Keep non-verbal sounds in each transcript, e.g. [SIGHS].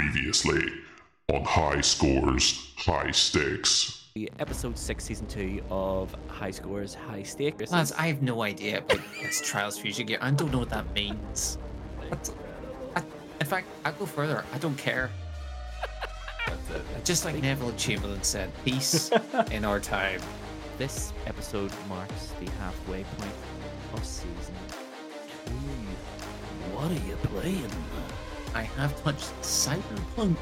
Previously on High Scores, High Stakes. episode six, season two of High Scores, High Stakes. Lads, I have no idea about [LAUGHS] this Trials Fusion Gear. I don't know what that means. I, in fact, I'll go further. I don't care. Just like Neville Chamberlain said, peace [LAUGHS] in our time. This episode marks the halfway point of season two. What are you playing? I have touched Cyberpunk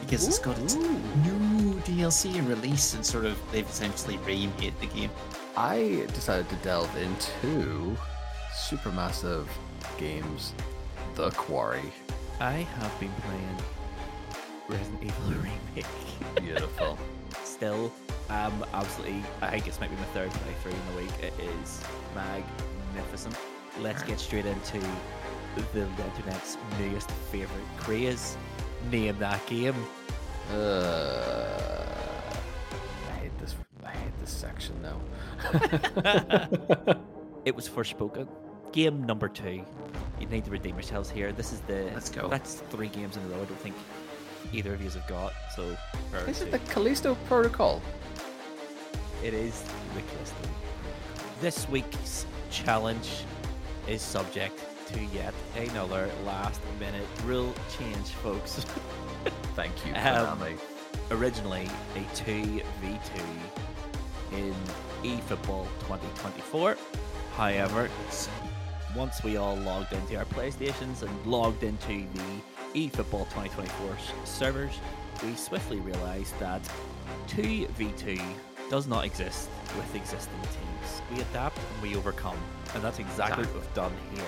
because it's got its new DLC and release, and sort of they've essentially remade the game. I decided to delve into supermassive games, The Quarry. I have been playing Resident Evil [LAUGHS] Remake. Beautiful. [LAUGHS] Still, um, absolutely, I think it's maybe my third playthrough in the week. It is magnificent. Let's get straight into the internet's newest favorite craze. Name that game. uh, I hate this. I hate this section now. [LAUGHS] [LAUGHS] It was Forspoken. Game number two. You need to redeem yourselves here. This is the. Let's go. That's three games in a row. I don't think either of you have got. So, Is two. it the Callisto Protocol? It is the Callisto. This week's challenge is subject to yet another last minute rule change, folks. [LAUGHS] Thank you, Um, Originally a 2v2 in eFootball 2024. However, once we all logged into our PlayStations and logged into the eFootball 2024 servers, we swiftly realized that 2v2 does not exist with existing teams. We adapt and we overcome, and that's exactly what we've done here.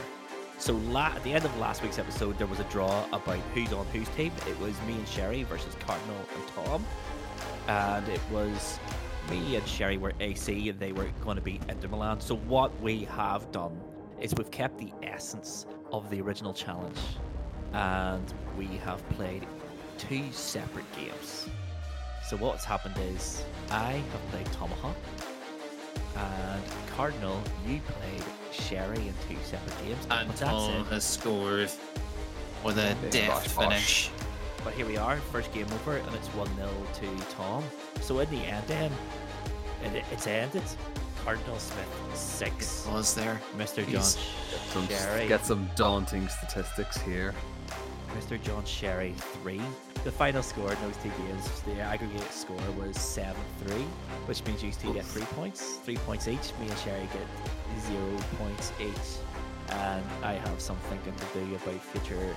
So la- at the end of last week's episode, there was a draw about who's on whose team. It was me and Sherry versus Cardinal and Tom, and it was me and Sherry were AC, and they were going to be Inter Milan. So what we have done is we've kept the essence of the original challenge, and we have played two separate games. So what's happened is I have played Tomahawk, and Cardinal, you played Sherry in two separate games. And Tom it. has scored with a Big deft bosh, bosh. finish. But here we are, first game over, and it's 1 0 to Tom. So in the end, then, it, it's ended. Cardinal Smith 6, Was there? Mr. John He's- Some, Sherry. get some daunting statistics here. Mr. John Sherry 3. The final score in those two games, the aggregate score was 7 3, which means you two get 3 points. 3 points each. Me and Sherry get 0 points each. And I have some thinking to do about future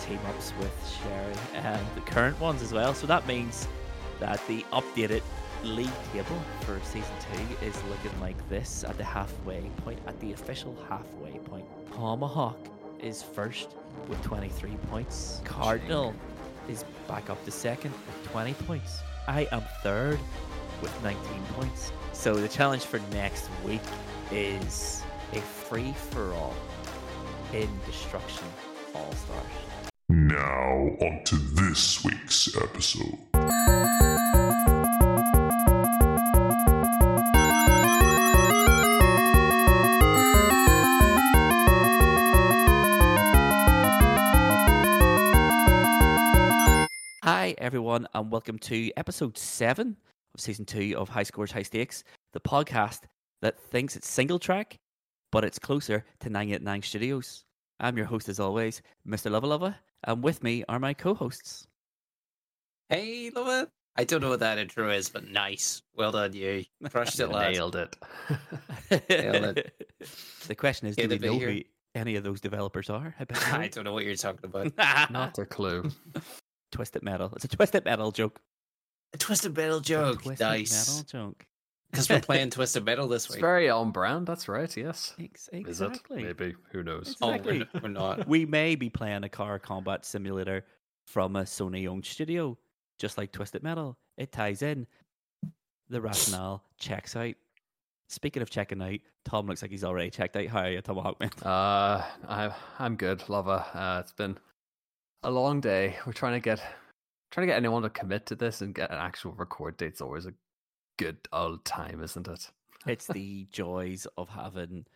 team ups with Sherry and the current ones as well. So that means that the updated league table for season 2 is looking like this at the halfway point, at the official halfway point. Tomahawk is first with 23 points. Cardinal is back up to second with 20 points. I am third with 19 points. So the challenge for next week is a free for all in Destruction All Stars. Now, on to this week's episode. Everyone, and welcome to episode seven of season two of High Scores, High Stakes, the podcast that thinks it's SingleTrac, but it's closer to 989 Studios. I'm your host, as always, Mr. Luvva Luvva, and with me are my co hosts. Hey, love. I don't know what that intro is, but nice. Well done, you. Crushed it, [LAUGHS] lad. Nailed it. Nailed [LAUGHS] the question is do Good we know here. who any of those developers are? I bet [LAUGHS] I don't know what you're talking about. Not a clue. Twisted Metal. It's a Twisted Metal joke. A Twisted Metal It's a joke. Twisted Nice. Metal joke. Because we're playing [LAUGHS] Twisted Metal this week. It's very on brand. That's right. Yes. Ex- Is it? exactly. Maybe. Who knows? Oh, Exactly. we're, we're not. [LAUGHS] we may be playing a car combat simulator from a Sony owned studio, just like Twisted Metal. It ties in. The rationale checks out. Speaking of checking out, Tom looks like he's already checked out. How are you, Tomahawk Man? Uh, I, I'm good, lover. Uh, it's been a long day. We're trying to get trying to get anyone to commit to this and get an actual record date's always a good old time, isn't it? It's the [LAUGHS] joys of having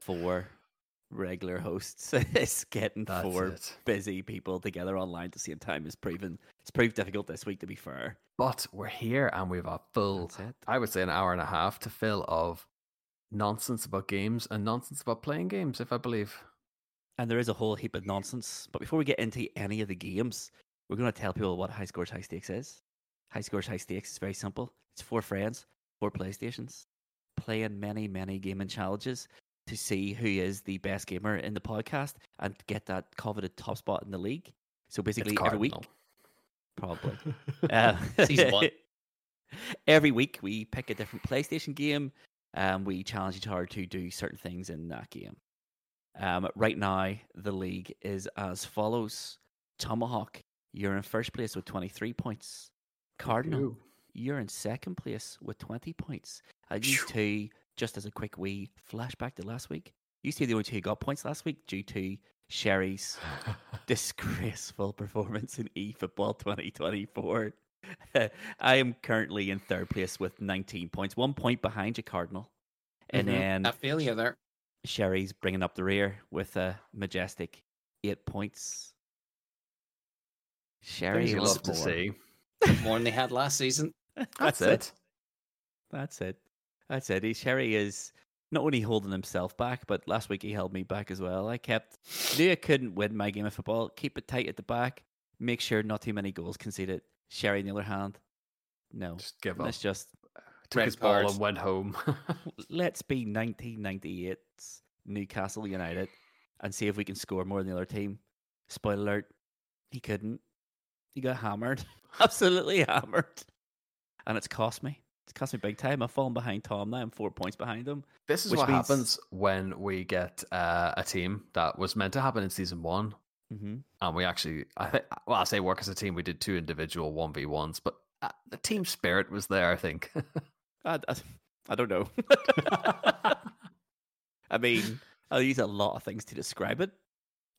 four regular hosts [LAUGHS] it's getting That's four it. busy people together online at the same time is proven it's proved difficult this week to be fair. But we're here and we've a full. I would say, an hour and a half to fill of nonsense about games and nonsense about playing games, if I believe. And there is a whole heap of nonsense. But before we get into any of the games, we're going to tell people what High Scores High Stakes is. High Scores High Stakes is very simple. It's four friends, four PlayStations, playing many, many gaming challenges to see who is the best gamer in the podcast and get that coveted top spot in the league. So basically, every week, probably. [LAUGHS] Uh, Season one. [LAUGHS] Every week we pick a different PlayStation game and we challenge each other to do certain things in that game. Um, right now, the league is as follows Tomahawk, you're in first place with 23 points. Cardinal, Ooh. you're in second place with 20 points. And you two, just as a quick wee flashback to last week, you two the only two who got points last week due to Sherry's [LAUGHS] disgraceful performance in eFootball 2024. [LAUGHS] I am currently in third place with 19 points, one point behind you, Cardinal. And Mhm. then I feel you there. Sherry's bringing up the rear with a majestic eight points. Sherry Things you love to four. see. [LAUGHS] More than they had last season. That's it. That's it. That's it. He- Sherry is not only holding himself back, but last week he held me back as well. I kept knew I couldn't win my game of football. Keep it tight at the back. Make sure not too many goals conceded. Sherry, on the other hand, no. Just give up. Let's just Took Red his ball and went home. [LAUGHS] let's be 1998's Newcastle United and see if we can score more than the other team. Spoiler alert, he couldn't. He got hammered. [LAUGHS] Absolutely hammered. And it's cost me. It's cost me big time. I've fallen behind Tom now. I'm four points behind him. This is what means- happens when we get uh, a team that was meant to happen in season one, Mm-hmm. and we actually, I think, well, I say work as a team. We did two individual one v ones, but uh, the team spirit was there. I think. [LAUGHS] I, I, I don't know. [LAUGHS] [LAUGHS] I mean, I'll use a lot of things to describe it.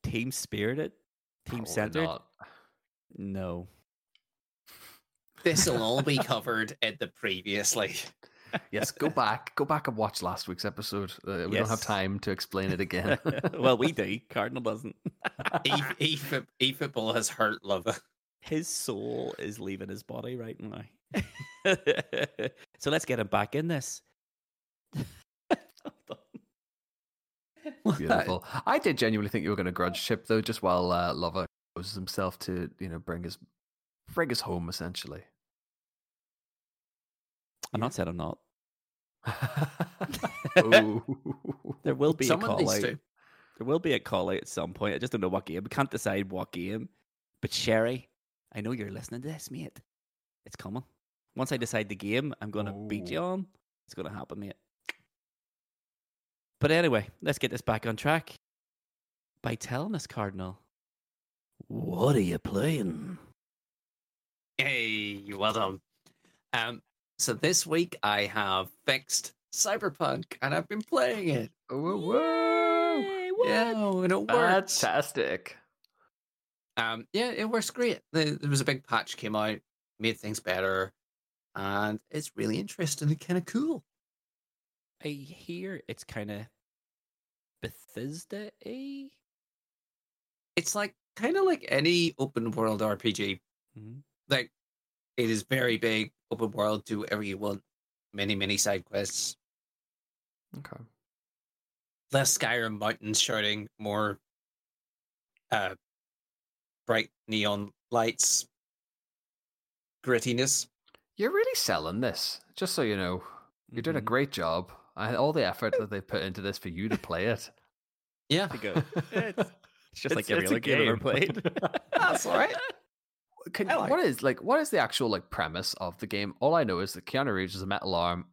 Team spirited, team centered. No. This will all be [LAUGHS] covered in the previously. Yes, go back, go back and watch last week's episode. Uh, we don't have time to explain it again. well, we do. Cardinal doesn't. E- eFoot- eFootball has hurt Lover. his soul is leaving his body right now. [LAUGHS] so let's get him back in this. [LAUGHS] Beautiful. [LAUGHS] I did genuinely think you were going to grudge Chip though, just while uh, Lover poses himself to you know bring his bring us home essentially. I'm not saying I'm not. There will be Someone a call out. to. There will be a call out at some point. I just don't know what game. We can't decide what game. But Sherry, I know you're listening to this, mate. It's coming. Once I decide the game, I'm going to beat you on. It's going to happen, mate. But anyway, let's get this back on track by telling us, Cardinal, what are you playing? Hey, well done. Um, so this week I have fixed Cyberpunk and I've been playing it. Whoa, whoa. Yay, what? Yeah, and it works. Fantastic. Um, yeah, it works great. There was a big patch came out, made things better, and it's really interesting and kind of cool. I hear it's kind of Bethesda. It's like kind of like any open world RPG. Mhm. Like it is very big, open world, do whatever you want, many many side quests. Okay. Less Skyrim mountains shouting, more uh bright neon lights, grittiness. You're really selling this, just so you know. You're doing a Mhm. great job. I all the effort that they put into this for you to play it. Yeah, To go. It's, [LAUGHS] it's just like every other game I've ever played. [LAUGHS] that's all right. Can, I like what is like what is the actual like premise of the game? All I know is that Keanu Reeves is a metal arm,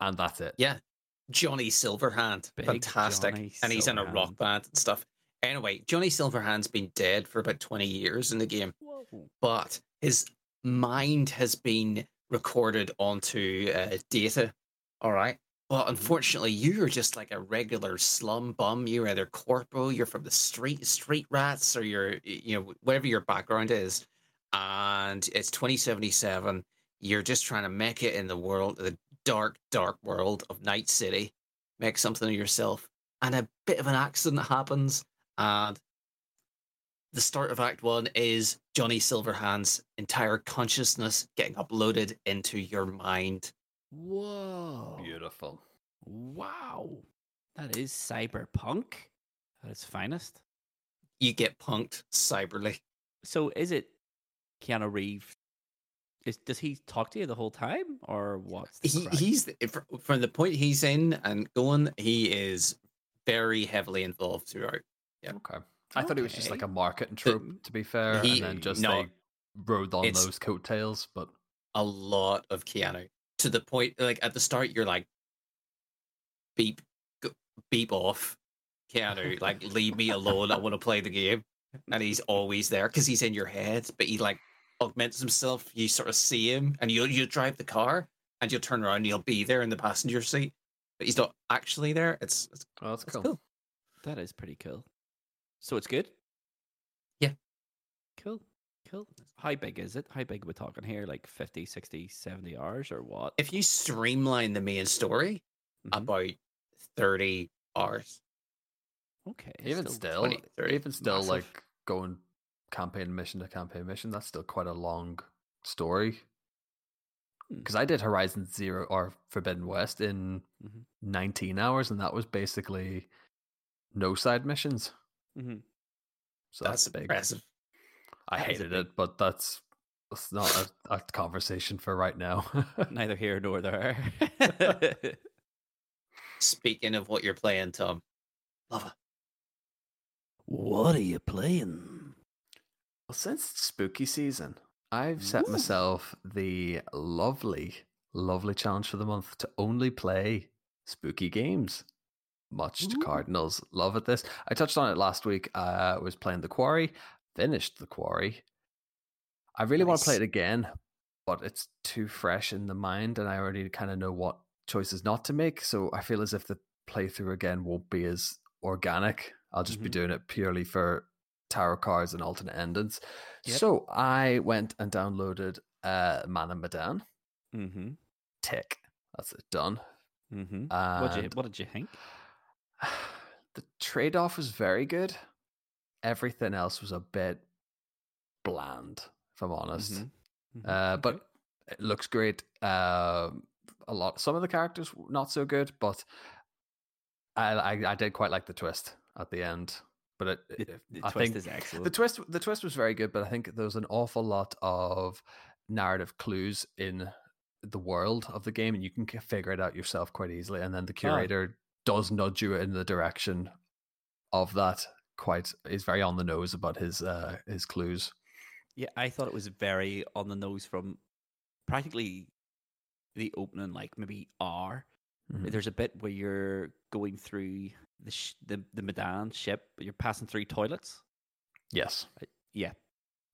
and that's it. Yeah. Johnny Silverhand. Big Fantastic. Johnny and he's in a rock band and stuff. Anyway, Johnny Silverhand's been dead for about 20 years in the game, Whoa. but his mind has been recorded onto uh, data. All right. Well, unfortunately, you're just like a regular slum bum. You're either corporal, you're from the street, street rats, or you're, you know, whatever your background is. And it's 2077. You're just trying to make it in the world, the dark, dark world of Night City. Make something of yourself. and a bit of an accident happens, and the start of Act One is Johnny Silverhand's entire consciousness getting uploaded into your mind. Whoa. Beautiful. Wow. That is cyberpunk at its finest. You get punked cyberly. So is it Keanu Reeves? Is, does he talk to you the whole time, or what's the He, he's from the point he's in and going, he is very heavily involved throughout. Yeah. Okay. I thought it was just like Okay. a marketing trope, to be fair, he- and then just no, they rode on those coattails. But a lot of Keanu to the point like at the start you're like beep go, beep off Keanu like leave me alone I want to play the game and he's always there because he's in your head but he like augments himself you sort of see him and you'll you drive the car and you'll turn around and he'll be there in the passenger seat but he's not actually there it's, it's, oh, that's it's cool. cool. That is pretty cool. So it's good? Yeah. Cool. Cool. How big is it? How big we're we talking here? Like 50, 60, 70 hours or what? if you streamline the main story Mhm. about 30 hours Okay. Even still still, 20, 30, even still, massive. like going campaign mission to campaign mission, that's still quite a long story. Hmm. Because I did Horizon Zero or Forbidden West in Mhm. 19 hours, and that was basically no side missions. Mhm. So that's that's, big. impressive I That hated big- it, but that's not a, a conversation for right now. [LAUGHS] Neither here nor there. [LAUGHS] speaking of what you're playing Tom love it what are you playing? Well, since it's spooky season, I've set Woo. myself the lovely, lovely challenge for the month to only play spooky games. Much to Cardinals love at this. I touched on it last week. I was playing The Quarry, finished The Quarry. I really want to play it again, but it's too fresh in the mind, and I already kind of know what choices not to make. So I feel as if the playthrough again won't be as organic. I'll just be Mhm. doing it purely for tarot cards and alternate endings. Yep. So I went and downloaded uh, Man of Medan. Mm-hmm. Tick. That's it. Done. Mm-hmm. What, did you, what did you think? [SIGHS] the trade off was very good. Everything else was a bit bland, if I'm honest. Mhm. Mhm. Uh, but it looks great. Um, a lot. Some of the characters not so good, but I I, I did quite like the twist at the end. But it, the, it- the I twist think is excellent. the twist the twist was very good, but I think there was an awful lot of narrative clues in the world of the game, and you can figure it out yourself quite easily. And then the curator does nudge you in the direction of that. Quite, is very on the nose about his uh his clues. Yeah, I thought it was very on the nose from practically the opening, like maybe hour. Mhm. There's a bit where you're going through the sh- the the Medan ship, but you're passing through toilets. Yes, Yeah,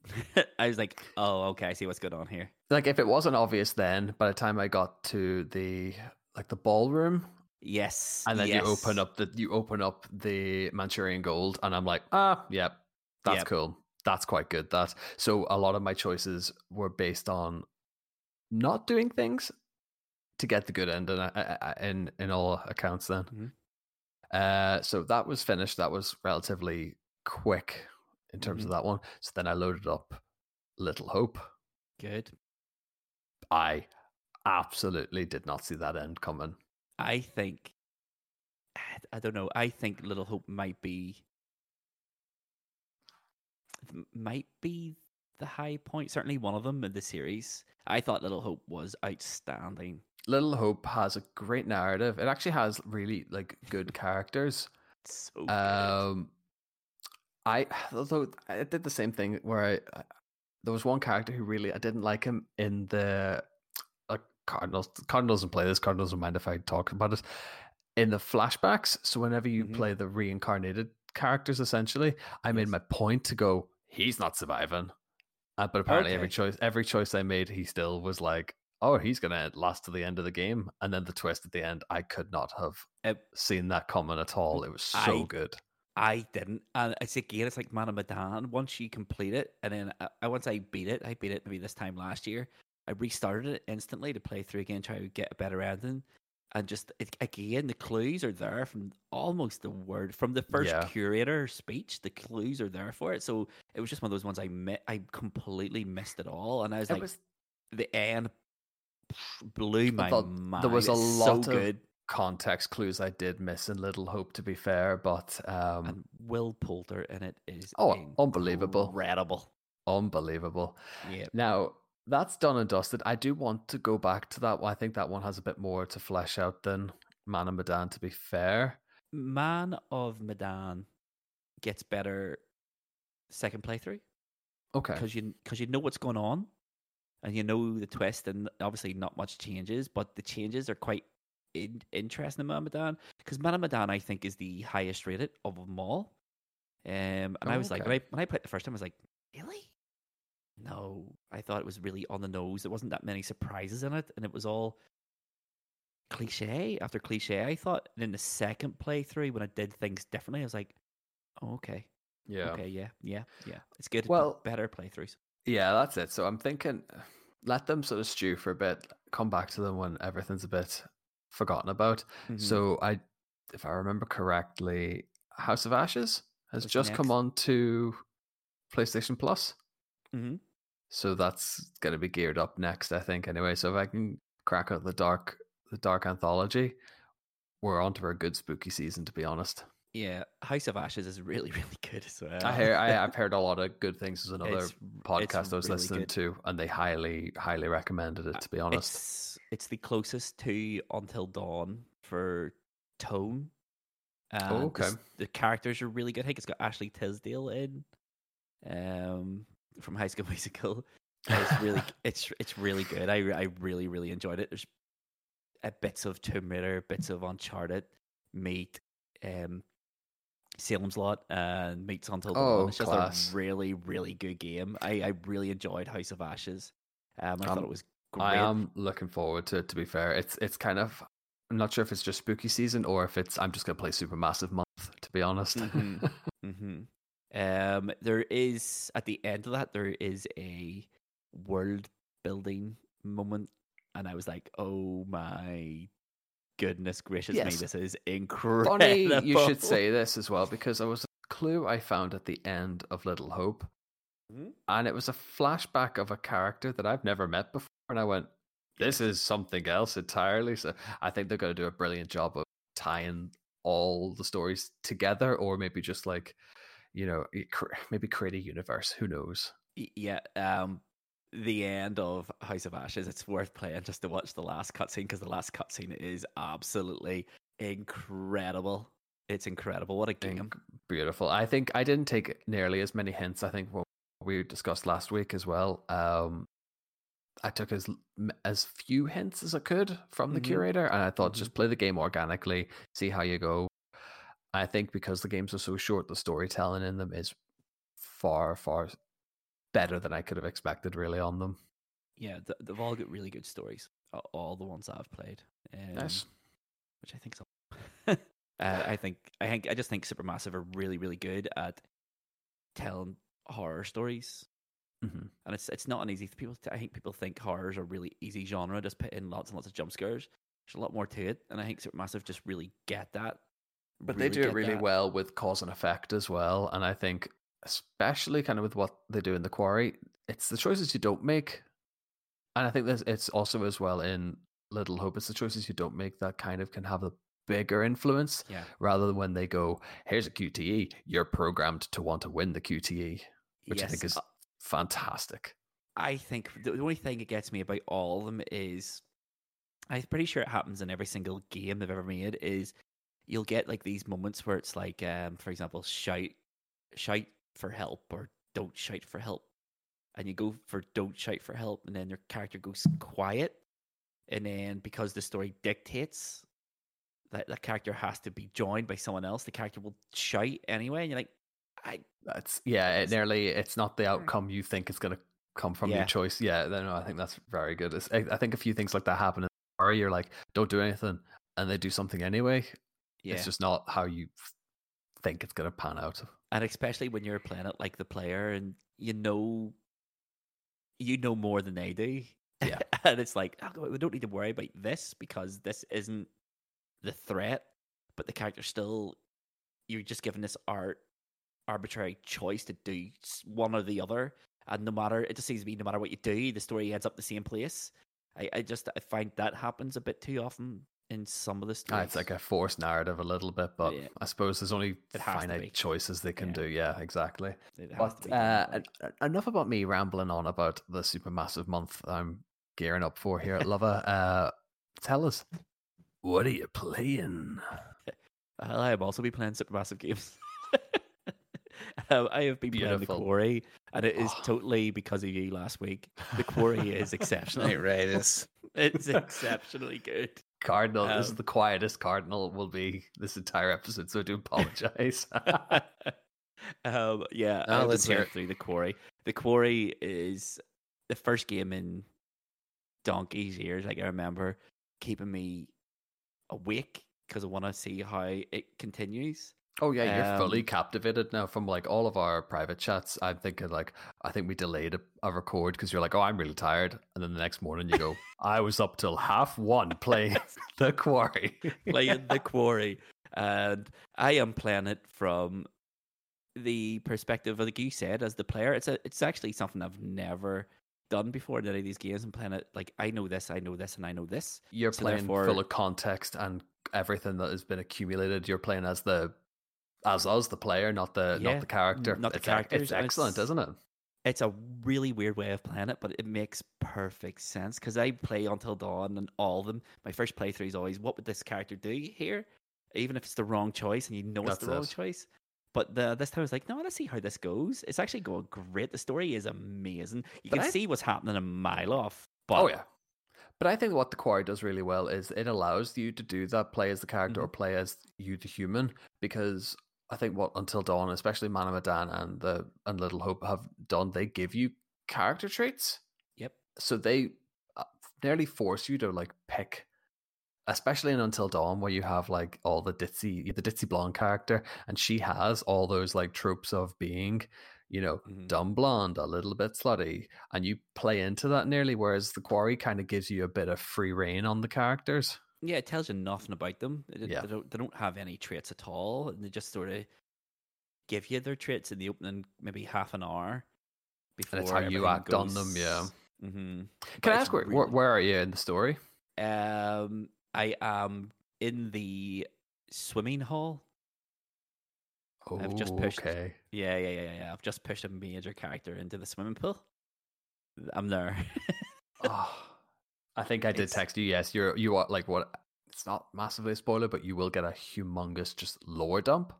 [LAUGHS] I was like, oh, okay, I see what's going on here. like if it wasn't obvious then, by the time I got to the like the ballroom, Yes, and then you open up the you open up the Manchurian Gold, and I'm like, ah, yep, that's Yep. cool. That's quite good. That so a lot of my choices were based on not doing things to get the good end, and in in all accounts, then. Mhm. Uh, so that was finished. That was relatively quick in terms Mhm. of that one. So then I loaded up Little Hope. Good. I absolutely did not see that end coming. I think I don't know. I think Little Hope might be might be the high point. Certainly one of them in the series. I thought Little Hope was outstanding. Little Hope has a great narrative. It actually has really like good [LAUGHS] characters. So good. Um, I although I did the same thing where I, I there was one character who really I didn't like him in the Cardinals. Cardinals doesn't play this. Cardinals don't mind if I talk about it in the flashbacks. So whenever you Mhm. play the reincarnated characters, essentially, I made my point to go. He's not surviving. Uh, but apparently, every choice, every choice I made, he still was like, "Oh, he's gonna last to the end of the game." And then the twist at the end, I could not have Uh, seen that coming at all. It was so I- good. I didn't, and it's again, it's like Man of Medan. Once you complete it, and then I, I once I beat it, I beat it maybe this time last year. I restarted it instantly to play through again, try to get a better ending. and just it, again the clues are there from almost the word from the first Yeah. curator speech. The clues are there for it, so it was just one of those ones I mi- I completely missed it all, and I was It like, was the end blew my thought mind. there was a It's lot so of good. context clues I did miss in Little Hope, to be fair, but um, and Will Poulter in it is Oh, unbelievable. incredible. unbelievable. Yeah, Now that's done and dusted. I do want to go back to that. I think that one has a bit more to flesh out than Man of Medan. To be fair, Man of Medan gets better second playthrough okay, because you because you know what's going on and you know the twist and obviously not much changes, but the changes are quite in, interesting in Man of Medan because Man of Medan I think is the highest rated of them all. Um, and I Oh, was like when I when I played it the first time, I was like, really? No, I thought it was really on the nose. There wasn't that many surprises in it, and it was all cliche after cliche. I thought. And in the second playthrough, when I did things differently, I was like, oh, okay, yeah, okay, yeah, yeah, yeah. It's good. Well- better playthroughs. yeah, that's it. So I'm thinking, let them sort of stew for a bit. Come back to them when everything's a bit forgotten about. Mhm. So I, if I remember correctly, House of Ashes has just come on to PlayStation Plus. Mhm. So that's going to be geared up next, I think. Anyway, so if I can crack out the dark, the dark anthology, we're on to a good spooky season. To be honest, yeah, House of Ashes is really, [LAUGHS] really good as well. I hear I, I've [LAUGHS] heard a lot of good things. There's another It's- podcast it's I was really listening good. to, and they highly, highly recommended it. To be honest, It's it's the closest to Until Dawn for tone. And the okay. s- The, characters are really good. I think it's got Ashley Tisdale in, um, from High School [LAUGHS] Musical. [LAUGHS] It's really, it's it's really good. I I really really enjoyed it. There's bits of Tomb Raider, bits of Uncharted, meet um, Salem's Lot, and meets Until Dawn. Oh, it's just class. a really really good game. I I really enjoyed House of Ashes. Um, I Um, thought it was great. I am looking forward to it. To be fair, it's it's kind of. I'm not sure if it's just spooky season or if it's. I'm just going to play Supermassive month. To be honest. Mhm. hmm [LAUGHS] Um, there is at the end of that there is a world building moment, and I was like, "Oh my goodness gracious me, this is incredible!" Funny you should say this as well because there was a clue I found at the end of Little Hope, Mhm. and it was a flashback of a character that I've never met before, and I went, "This is something else entirely." So I think they're going to do a brilliant job of tying all the stories together, or maybe just like, you know, [SIGHS] maybe create a universe. Who knows? Yeah, um, the end of House of Ashes. It's worth playing just to watch the last cutscene because the last cutscene is absolutely incredible. It's incredible. What a game! Beautiful. I think I didn't take nearly as many hints. I think what we discussed last week as well. Um, I took as as few hints as I could from the Mhm. curator, and I thought Mhm. just play the game organically, see how you go. I think because the games are so short, the storytelling in them is far far better than I could have expected. Really on them. Yeah, th- they've all got really good stories. All the ones that I've played. Um, Nice. which I think so. [LAUGHS] uh, I think I think I just think Supermassive are really really good at telling horror stories, hmm and it's it's not an easy. People I think people think horrors are really easy genre. Just put in lots and lots of jump scares. There's a lot more to it, and I think Supermassive just really get that. But they do it really that. well with cause and effect as well. And I think, especially kind of with what they do in the quarry, it's the choices you don't make. And I think this it's also as well in Little Hope, it's the choices you don't make that kind of can have a bigger influence Yeah, rather than when they go, here's a QTE, you're programmed to want to win the QTE, which I think is uh, fantastic. I think the the only thing that gets me about all of them is I'm pretty sure it happens in every single game they've ever made is you'll get like these moments where it's like um for example shout shout for help or don't shout for help and you go for don't shout for help and then your character goes quiet and then because the story dictates that the character has to be joined by someone else the character will shout anyway and you're like I That's yeah, it It's- nearly it's not the outcome you think is going to come from Yeah. your choice. Yeah, no, no, I think that's very good. It's, I, I think a few things like that happen, or you're like, don't do anything, and they do something anyway. Yeah It's just not how you f- think it's going to pan out. and especially when you're playing it like the player and you know you know more than they do Yeah. [LAUGHS] and it's like oh, we don't need to worry about this because this isn't the threat, but the character still you're just given this art arbitrary choice to do one or the other, and no matter it just seems to be no matter what you do, the story ends up the same place. I, I just I find that happens a bit too often in some of the Ah, stories. it's like a forced narrative a little bit, but Yeah. I suppose there's only It has to be. finite choices they can Yeah. do. Yeah, exactly. It has to But uh, done, like- en- en- enough about me rambling on about the supermassive month I'm gearing up for here at Luvva. [LAUGHS] Uh, tell us, what are you playing? [LAUGHS] I have also be playing Supermassive games. [LAUGHS] um, I have been playing the Quarry, and it is Oh. totally because of you last week. The Quarry is exceptional. Outrageous. It's exceptionally good. Cardinal, this is Um, the quietest Cardinal will be this entire episode, so I do apologize. [LAUGHS] um, yeah, Ah, I've let's hear it. through the Quarry. The Quarry is the first game in donkey's years. Like I remember keeping me awake because I want to see how it continues. Oh yeah, you're fully Um, captivated now from like all of our private chats. I'm thinking like I think we delayed a, a record because you're like, oh, I'm really tired, and then the next morning you go, [LAUGHS] I was up till half one playing [LAUGHS] [LAUGHS] the quarry. playing the quarry and i am playing it from the perspective of like you said as the player it's a it's actually something i've never done before in any of these games and playing it like i know this i know this and i know this You're So playing full therefore- of context and everything that has been accumulated. You're playing as the as us, the player, not the Yeah, not the character. not the it's, characters, It's excellent, it's- isn't it? it's a really weird way of playing it but it makes perfect sense because i play until dawn and all of them my first playthrough is always what would this character do here even if it's the wrong choice and you know it's That's the wrong choice but the, this time I was like, no, let's see how this goes. It's actually going great. The story is amazing. You But can I- see what's happening a mile off. But oh yeah. But I think what the quarry does really well is it allows you to do that, play as the character or Mm-hmm. play as you, the human, because I think what Until Dawn, especially Man of Medan and the and Little Hope have done, they give you character traits. Yep. So they uh, nearly force you to like pick, especially in Until Dawn, where you have like all the ditzy, the ditzy blonde character, and she has all those like tropes of being, you know, Mhm. dumb blonde, a little bit slutty, and you play into that nearly. Whereas the quarry kind of gives you a bit of free reign on the characters. Yeah, it tells you nothing about them. They, Yeah. they don't they don't have any traits at all, and they just sort of give you their traits in the opening maybe half an hour before And it's how you act on them, yeah. Mm-hmm. Can I ask where, where where are you in the story? Um, I am in the swimming hall. Oh, I've just pushed- okay. Yeah, yeah, yeah, yeah. I've just pushed a major character into the swimming pool. I'm there. oh, [LAUGHS] I think I did It's- text you. Yes, you're you are like what? It's not massively a spoiler, but you will get a humongous just lore dump,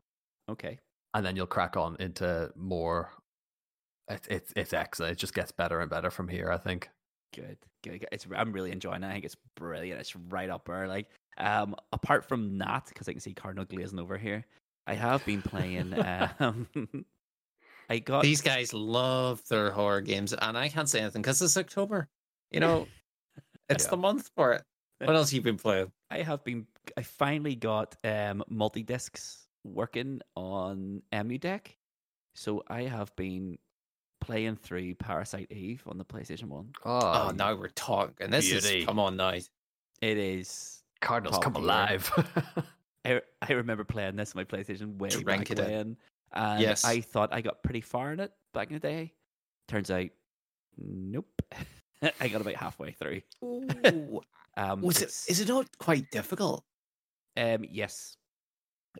okay. and then you'll crack on into more. It's it's it's excellent. It just gets better and better from here. I think. Good, good. good. It's I'm really enjoying it. I think it's brilliant. It's right up there. Like, um, apart from that, because I can see Cardinal glazing over here, I have been playing. [LAUGHS] um, [LAUGHS] I got These guys love their horror games, and I can't say anything because it's October. You know, it's Yeah. the month for it. What else have you been playing? I have been. I finally got um multi discs working on EmuDeck, so I have been playing through Parasite Eve on the PlayStation One. Oh, Oh, now we're talking. And this beauty. is come on now. It is. Cardinals top come tier. alive. [LAUGHS] I I remember playing this on my PlayStation way Did you back rank when, and Yes. I thought I got pretty far in it back in the day. Turns out, nope. [LAUGHS] [LAUGHS] I got about halfway through. [LAUGHS] Um, Was it's- Is it not quite difficult? Um, yes,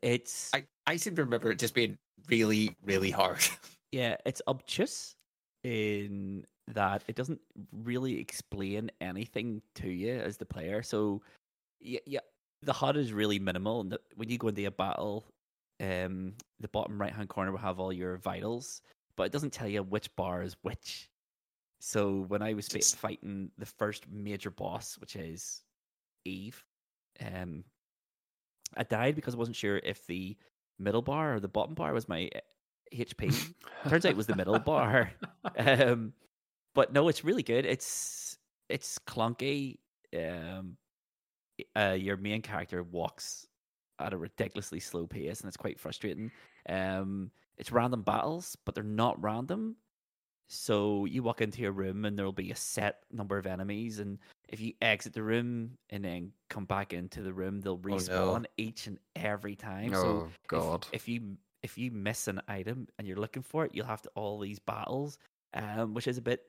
it's I I seem to remember it just being really really hard. [LAUGHS] yeah, it's obtuse in that it doesn't really explain anything to you as the player. So, yeah, yeah the HUD is really minimal, and the, when you go into a battle, um, the bottom right hand corner will have all your vitals, but it doesn't tell you which bar is which. So when I was fi- fighting the first major boss, which is Eve, um, I died because I wasn't sure if the middle bar or the bottom bar was my HP. Turns out it was the middle bar. [LAUGHS] Um, but no, it's really good. It's it's clunky. Um, uh, your main character walks at a ridiculously slow pace, and it's quite frustrating. Um, it's random battles, but they're not random. So you walk into your room and there'll be a set number of enemies, and if you exit the room and then come back into the room, they'll no. respawn each and every time. Oh if- God. if you if you miss an item and you're looking for it, you'll have to all these battles, um, which is a bit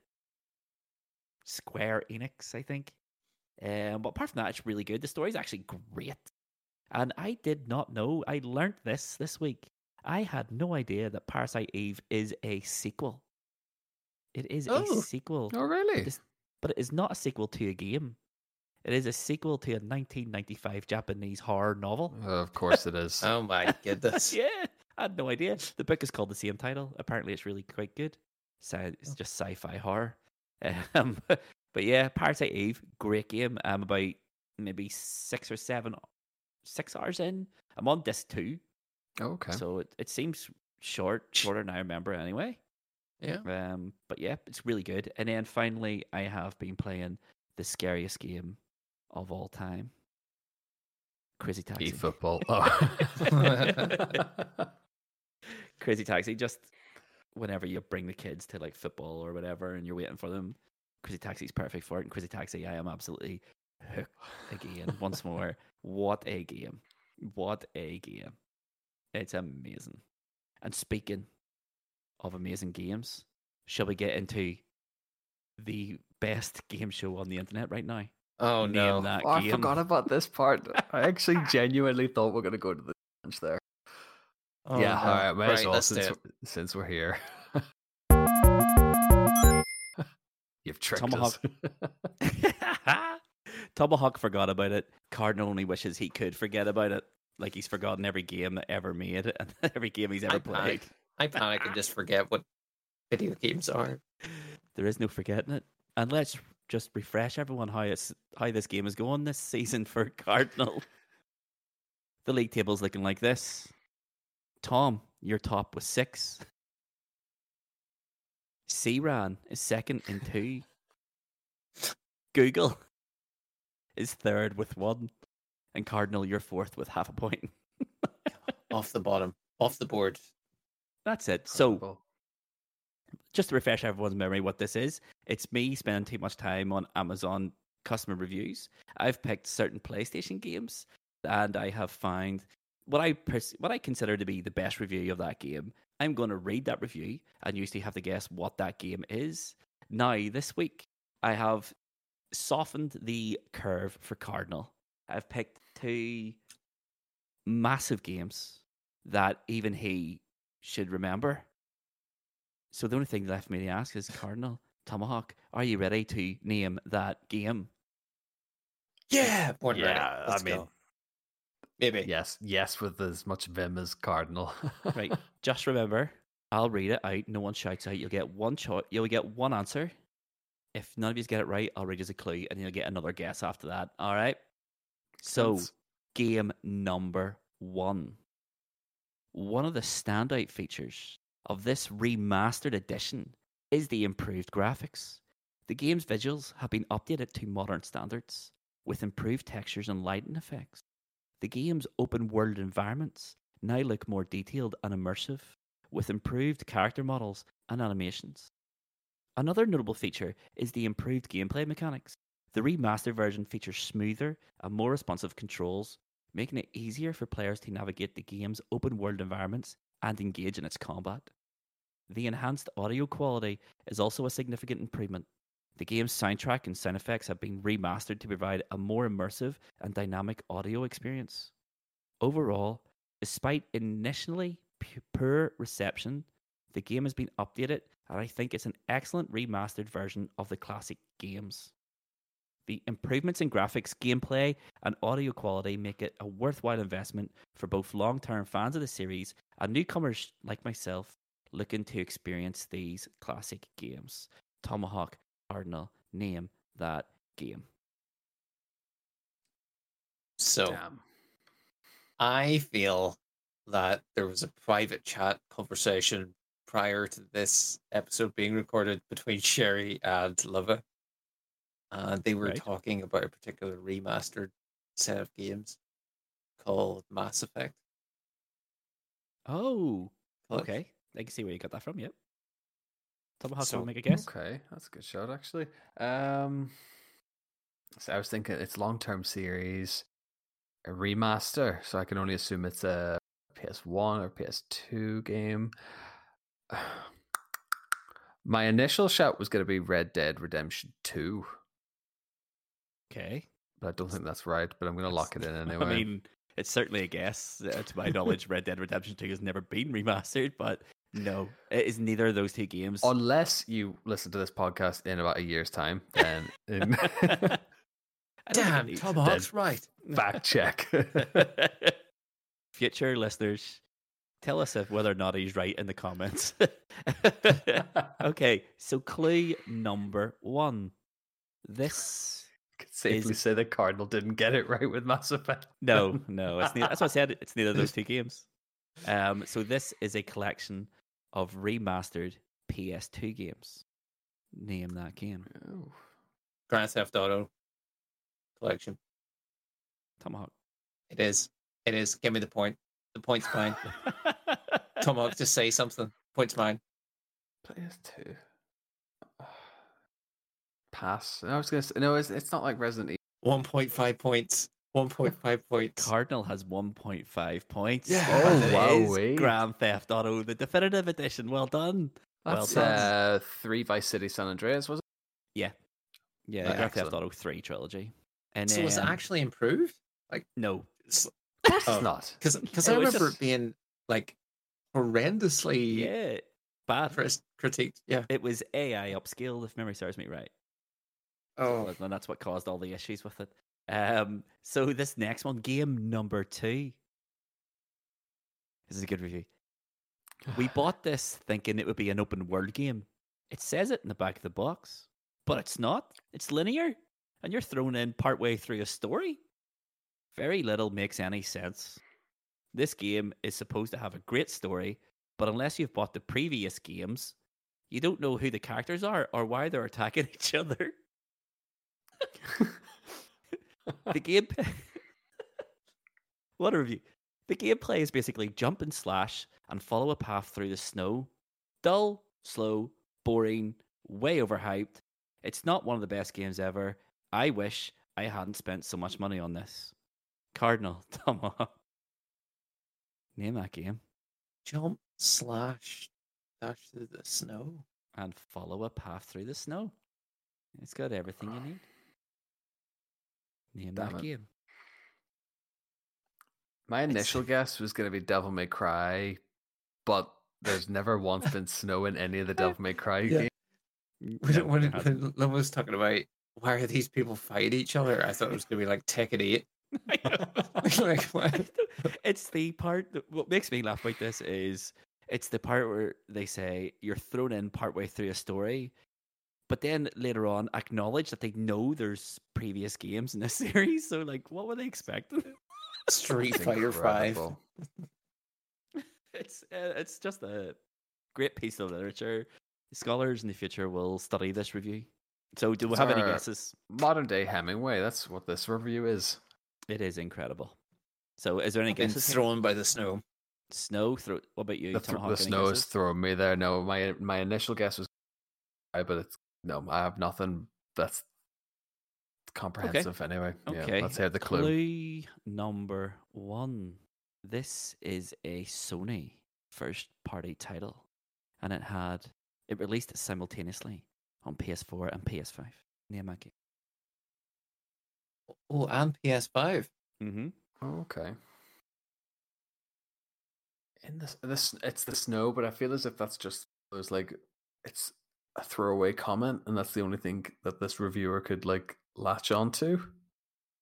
Square Enix, I think. Um, but apart from that, it's really good. The story's actually great, and I did not know. I learnt this this week. I had no idea that Parasite Eve is a sequel. It is Oh. a sequel, Oh really? this- but it is not a sequel to a game. It is a sequel to a 1995 Japanese horror novel. of course it is. [LAUGHS] Oh my [LAUGHS] goodness. yeah, I had no idea. The book is called the same title. Apparently, it's really quite good. So Oh. it's just sci-fi horror. [LAUGHS] Um, but yeah, Parasite Eve, great game. I'm about maybe six or seven, six hours in. I'm on disc two, okay. so it, it seems short, shorter than I remember anyway. Yeah. Um, but yeah, it's really good. And then finally, I have been playing the scariest game of all time, Crazy Taxi. Football. [LAUGHS] Oh. [LAUGHS] [LAUGHS] Crazy Taxi, just whenever you bring the kids to like football or whatever and you're waiting for them, Crazy Taxi is perfect for it. And Crazy Taxi, I am absolutely hooked again. Once more, what a game. What a game. It's amazing. And speaking of amazing games, shall we get into the best game show on the internet right now? Oh Name no. that Oh, I forgot about this part. I actually [LAUGHS] genuinely thought we are going to go to the bench there. Oh, yeah, no. all right, might as well since, we're- since we're here. [LAUGHS] You've tricked Tomahawk. us. [LAUGHS] Tomahawk forgot about it. Cardinal only wishes he could forget about it. Like he's forgotten every game that ever made and every game he's ever I played. panic. I panic and just forget what video games are. There is no forgetting it. And let's just refresh everyone how it's how this game is going this season for [LAUGHS] Cardinal. the league table's looking like this. Tom, you're top with six. C-Ran is second in two. Google is third with one. And Cardinal, you're fourth with half a point. [LAUGHS] Off the bottom. Off the board. That's it. So just to refresh everyone's memory what this is it's me spending too much time on amazon customer reviews. I've picked certain playstation games and i have found what i pers- what i consider to be the best review of that game. I'm going to read that review and usually have to guess what that game is. Now this week i have softened the curve for cardinal. I've picked two massive games that even he should remember so the only thing left for me to ask is Cardinal Tomahawk, are you ready to name that game? Yeah. Born. Yeah, I Let's mean- go. maybe. Yes, yes, with as much vim as Cardinal. [LAUGHS] Right. Just remember, I'll read it out. No one shouts out. You'll get one choice. You'll get one answer. If none of you get it right, I'll read you as a clue, and you'll get another guess after that. All right. So, Sense. game number one. One of the standout features of this remastered edition is the improved graphics. The game's visuals have been updated to modern standards with improved textures and lighting effects. The game's open world environments now look more detailed and immersive with improved character models and animations. Another notable feature is the improved gameplay mechanics. The remastered version features smoother and more responsive controls, making it easier for players to navigate the game's open world environments and engage in its combat. The enhanced audio quality is also a significant improvement. The game's soundtrack and sound effects have been remastered to provide a more immersive and dynamic audio experience. Overall, despite initially poor reception, the game has been updated, and I think it's an excellent remastered version of the classic games. The improvements in graphics, gameplay, and audio quality make it a worthwhile investment for both long term fans of the series and newcomers like myself looking to experience these classic games. Tomahawk Cardinal, name that game. So Damn. I feel that there was a private chat conversation prior to this episode being recorded between [LAUGHS] Sherry and Luvva. And they were Right. talking about a particular remastered set of games called Mass Effect. Oh, Collection. okay. I can see where you got that from. Yep. Tomahawk, So- want to make a guess? Okay, that's a good shot actually. Um, so I was thinking it's long term series, a remaster, so I can only assume it's a PS1 or PS2 game. [SIGHS] My initial shout was going to be Red Dead Redemption 2, Okay. but I don't think that's right. But I'm going to lock it in [LAUGHS] anyway. I mean, it's certainly a guess. Uh, to my knowledge, Red Dead Redemption 2 has never been remastered, but no, it is neither of those two games. unless you listen to this podcast in about a year's time, then [LAUGHS] in I don't think it Damn, needs- Tomahawk's right. [LAUGHS] fact check. Future listeners, tell us if whether or not he's right in the comments. okay, so clue number one. This [LAUGHS] could safely is- say the Cardinal didn't get it right with Mass Effect. no, [LAUGHS] no, it's neither, that's what I said. It's neither of those two games. Um, so this is a collection of remastered PS2 games. Name that game. Oh. Grand Theft Auto collection. Tomahawk. It is. It is. Give me the point. The point's mine. [LAUGHS] Tomahawk, just say something. Point's mine. PS2. Pass. I was gonna say no. It's it's not like Resident Evil. 1.5 points. 1.5 [LAUGHS] points. Cardinal has 1.5 points. Yeah. Oh, wow, is wait. Grand Theft Auto, the definitive edition. Well done. Well done. uh, three Vice City San Andreas, was it? Yeah, yeah. Right, Grand Theft. Auto 3 trilogy. And So was it actually improved? Like no. Because Of course Oh. it's not. because It I remember just- it being like horrendously Yeah. Bad. cris- critiqued. Yeah. It was AI upscaled, if memory serves me right. Oh, and that's what caused all the issues with it. Um, so this next one, game number two. This is a good review. We [SIGHS] bought this thinking it would be an open world game. It says it in the back of the box, but it's not. It's linear, and you're thrown in partway through a story. Very little makes any sense. This game is supposed to have a great story, but unless you've bought the previous games, you don't know who the characters are or why they're attacking [LAUGHS] each other. The game [LAUGHS] what a review. The gameplay is basically jump and slash and follow a path through the snow. Dull slow boring way overhyped. It's not one of the best games ever. I wish i hadn't spent so much money on this. Cardinal [LAUGHS] tomahawk name that game. Jump slash dash through the snow. and follow a path through the snow. It's got everything you ah. need name Damn that it. game My initial [LAUGHS] guess was going to be Devil May Cry, but there's never once been snow in any of the Devil May Cry [LAUGHS] Yeah. games. [LAUGHS] When, when, when Lynn was talking about why are these people fight each other, I thought it was going to be like Tekken 8. I like, what? it's the part that what makes me laugh about this is it's the part where they say you're thrown in partway through a story, but then later on acknowledge that they know there's previous games in this [LAUGHS] series. So like, what were they expecting? [LAUGHS] Street It's Fighter 5. [LAUGHS] it's uh, it's just a great piece of literature. Scholars in the future will study this review. So, do we It's have any guesses? Modern day Hemingway. That's what this review is. It is incredible. So, is there any I've guesses? here? thrown by the snow. Snow. Throw. What about you? The, th- Tomahawk, the any snow is guesses? throwing me there. No, my my initial guess was, Cry, but it's no. I have nothing that's comprehensive anyway. Okay. Yeah, let's hear the clue. Clue number one. This is a Sony first party title, and it had it released simultaneously on PS4 and PS5. Name that game. Oh, and PS5. Mm-hmm. Oh, okay. In this, this, it's the snow, but I feel as if that's just there's like it's a throwaway comment, and that's the only thing that this reviewer could like latch onto.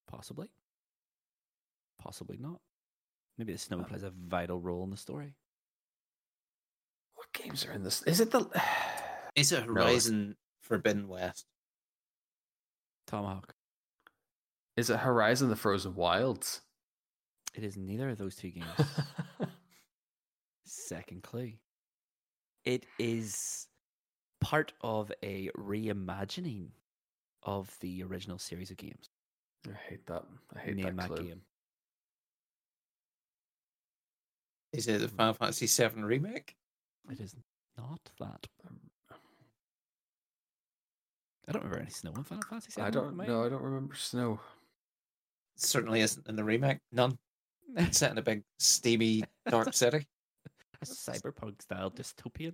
Possibly. Possibly not. Maybe the snow Uh, plays a vital role in the story. What games are in this? Is it the? [SIGHS] Is it No. Horizon Forbidden West? Tomahawk. Is it Horizon: The Frozen Wilds? It is neither of those two [LAUGHS] games. Second clue. It is part of a reimagining of the original series of games. I hate that. I hate Name that that clue. game. Is it the hmm. Final Fantasy VII remake? It is not that. Um, I don't remember any snow in Final Fantasy VII. I don't know. I don't remember snow. Certainly isn't in the remake. None. Set in a big steamy dark [LAUGHS] city. A cyberpunk style dystopian.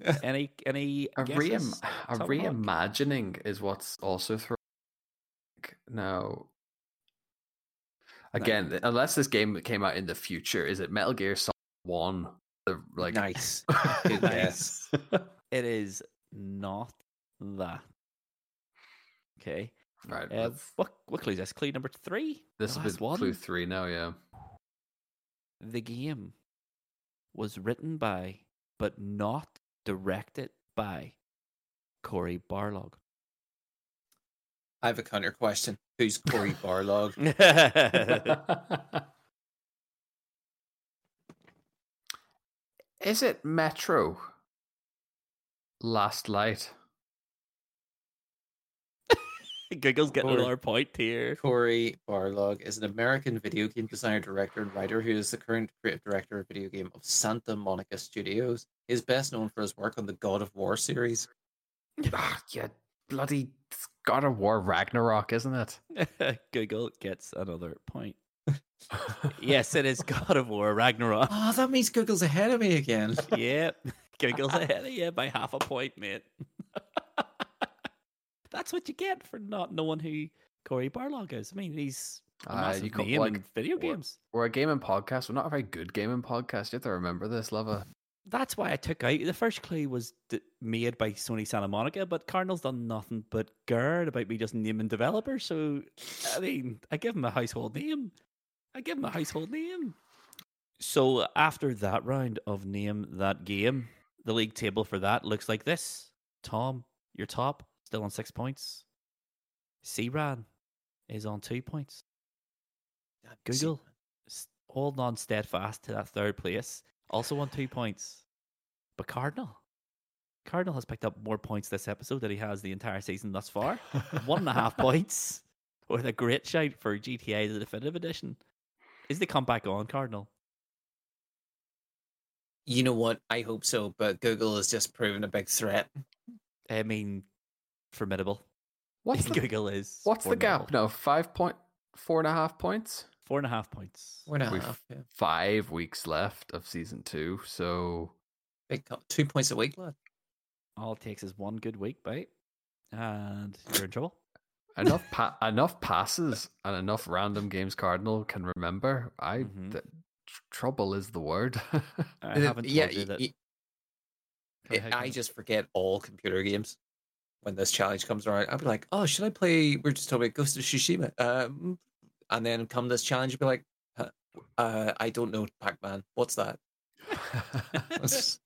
[LAUGHS] Any any A, reim- a reimagining is what's also thrown. Now, again, unless this game came out in the future, is it Metal Gear Solid One? The, like nice. [LAUGHS] Guess. [LAUGHS] It is not that. Okay. right. Uh, what what clue is this? Clue number three. this The will be one. clue three now. Yeah. The game was written by, but not directed by, Cory Barlog. I have a counter question. Who's Cory Barlog? [LAUGHS] [LAUGHS] Is it Metro? Last Light. [LAUGHS] Google's getting Corey- another point here. Cory Barlog is an American video game designer, director, and writer who is the current creative director of video game of Santa Monica Studios. He is best known for his work on the God of War series. ah, yeah, bloody God of War Ragnarok, isn't it? [LAUGHS] Google gets another point. [LAUGHS] Yes, it is God of War Ragnarok. Oh, that means Google's ahead of me again. [LAUGHS] yep. Google's ahead of you by half a point, mate. That's what you get for not knowing who Cory Barlog is. I mean, he's a Uh, massive you co- name like, in video we're- games. We're a gaming podcast. We're not a very good gaming podcast. You have to remember this, Luvva. That's why I took out the first clue was d- made by Sony Santa Monica, but Cardinal's done nothing but gird about me just naming developers. So, I mean, I give him a household name. I give him a household name. So, after that round of name that game, the league table for that looks like this Tom, you're top, still on six points. C-Ran is on two points. Google. holding on steadfast to that third place, also on two points. But Cardinal, Cardinal has picked up more points this episode than he has the entire season thus far. One and a half [LAUGHS] points [LAUGHS] with a great shout for GTA the Definitive Edition. Is the comeback on, Cardinal? You know what? I hope so, but Google has just proven a big threat. I mean, formidable. What's [LAUGHS] the, Google is. what's the gap formidable. now? Five point, four and a half points. Four and a half points. We're not We've- half, yeah. Five weeks left of season two. So Big co- two points a week, lad. All it takes is one good week, bite, and you're in trouble. [LAUGHS] enough pa- enough passes and enough random games Cardinal can remember. I Mhm. th- tr- trouble is the word. [LAUGHS] I haven't told yeah, you that. y- Go ahead, I just forget all computer games when this challenge comes around. I'll be like, oh, should I play? We're just talking about Ghost of Tsushima. Um, and then come this challenge, I'll be like, uh, I don't know Pac Man. What's that? [LAUGHS]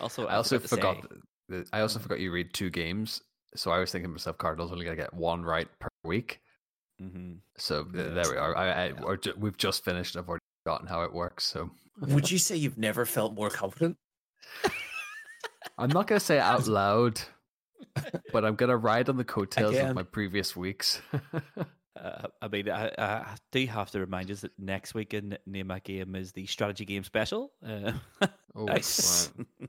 Also, I also forgot. To say, th- th- I also forgot you read two games. So I was thinking to myself, Cardinals only gonna get one right per week. Mhm. So th- Yeah, there we are. I, I, yeah. we're ju- we've just finished. I've already forgotten how it works. So Would you say you've never felt more confident? I'm not gonna say it out loud, [LAUGHS] but I'm gonna ride on the coattails Again. of my previous weeks. [LAUGHS] Uh, I mean, I, I do have to remind you that next week in Name a Game is the strategy game special. Uh, [LAUGHS] oh, Nice. [LAUGHS]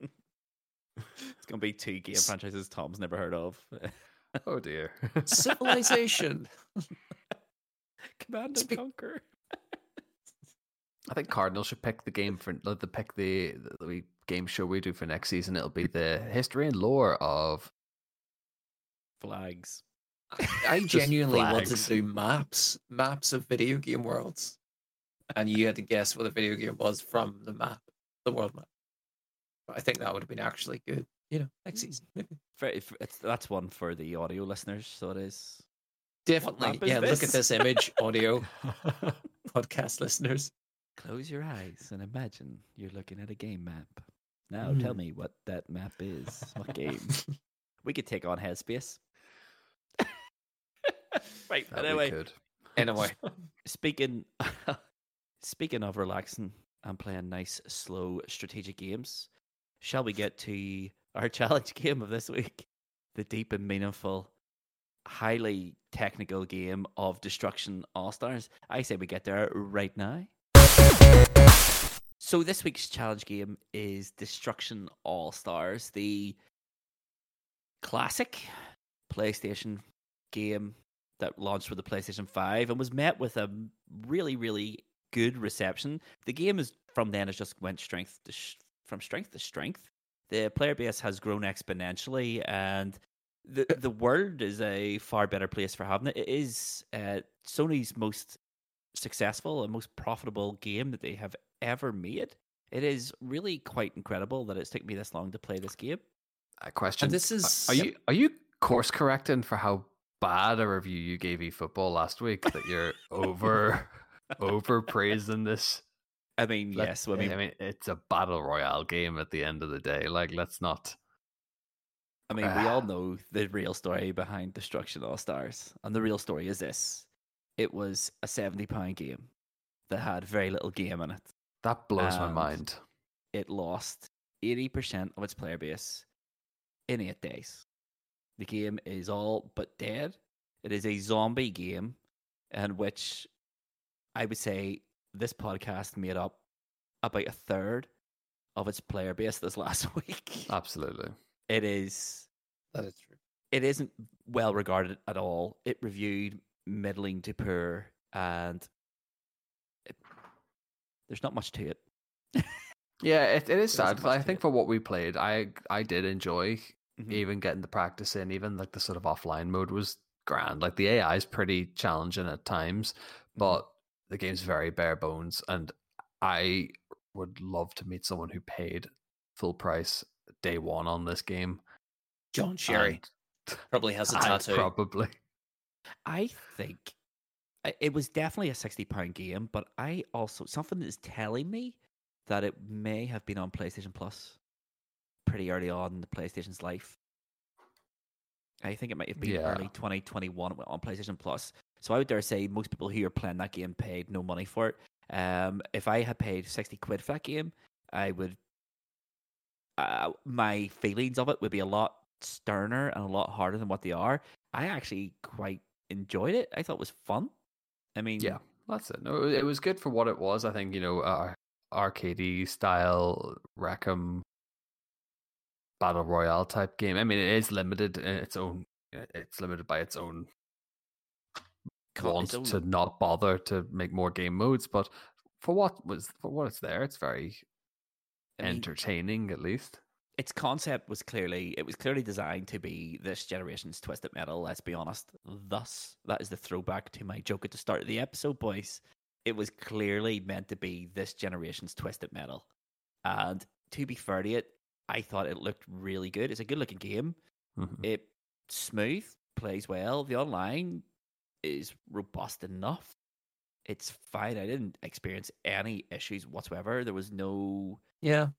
it's going to be two game franchises Tom's never heard of. [LAUGHS] oh dear. Civilization. Command and Speak- Conquer. I think Cardinal should pick the game for the pick the, the we- game show we do for next season. It'll be the history and lore of Flags. I [LAUGHS] genuinely wanted to do maps, maps of video game worlds, and you had to guess what the video game was from the map, the world map. But I think that would have been actually good. You know, next season maybe. For, that's one for the audio listeners, so it is. Definitely, is yeah. Look at this image, audio [LAUGHS] podcast listeners. Close your eyes and imagine you're looking at a game map. Now tell Hmm. me what that map is. What game? [LAUGHS] we could take on Headspace. [LAUGHS] right, but anyway. Anyway, [LAUGHS] speaking [LAUGHS] speaking of relaxing and playing nice, slow, strategic games, shall we get to our challenge game of this week? The deep and meaningful, highly technical game of Destruction Allstars. I say we get there right now. So this week's challenge game is Destruction Allstars, the classic PlayStation game that launched for the PlayStation 5 and was met with a really, really good reception. The game is from then has just went strength to sh- from strength to strength. The player base has grown exponentially, and the the world is a far better place for having it. It is uh, Sony's most successful and most profitable game that they have ever made. It is really quite incredible that it's taken me this long to play this game. A question. And this is Are you are you course correcting for how bad a review you gave eFootball last week? That you're over [LAUGHS] over praising this. I mean, Let- yes, I mean, it's a battle royale game at the end of the day. Like, let's not. I mean, we all Ah. know the real story behind Destruction Allstars, and the real story is this: it was a seventy-pound game that had very little game in it. That blows my mind. It lost eighty percent of its player base in eight days. The game is all but dead. It is a zombie game, in which I would say this podcast made up about a third of its player base this [LAUGHS] last week. Absolutely. It is that is true. it isn't well regarded at all. It reviewed middling to poor, and it, there's not much to it. [LAUGHS] Yeah, it, it is There sad. isn't 'cause much I think it. for what we played, I I did enjoy Mhm. even getting the practice in. Even like the sort of offline mode was grand. Like the AI is pretty challenging at times, Mm-hmm. but the game's very bare bones. And I would love to meet someone who paid full price day one on this game. John Sherry and probably has a [LAUGHS] tattoo. Probably. I think it was definitely a sixty pound game, but I also something is telling me that it may have been on PlayStation Plus pretty early on in the PlayStation's life. I think it might have been Yeah. early 2021 on PlayStation Plus. So I would dare say most people who are playing that game paid no money for it. Um, if I had paid 60 quid for that game, I would. Uh, my feelings of it would be a lot sterner and a lot harder than what they are. I actually quite enjoyed it. I thought it was fun. I mean, Yeah, that's it. No, it was good for what it was. I think you know, uh, arcadey style Rackham battle royale type game. I mean, it is limited in its own. It's limited by its own want to not bother to make more game modes, but for what was for what it's there, it's very I mean, entertaining at least. its concept was clearly it was clearly designed to be this generation's twisted metal let's be honest thus that is the throwback to my joke at the start of the episode boys it was clearly meant to be this generation's twisted metal and to be fair to it i thought it looked really good it's a good looking game Mhm. it smooth plays well the online is robust enough it's fine i didn't experience any issues whatsoever there was no Yeah.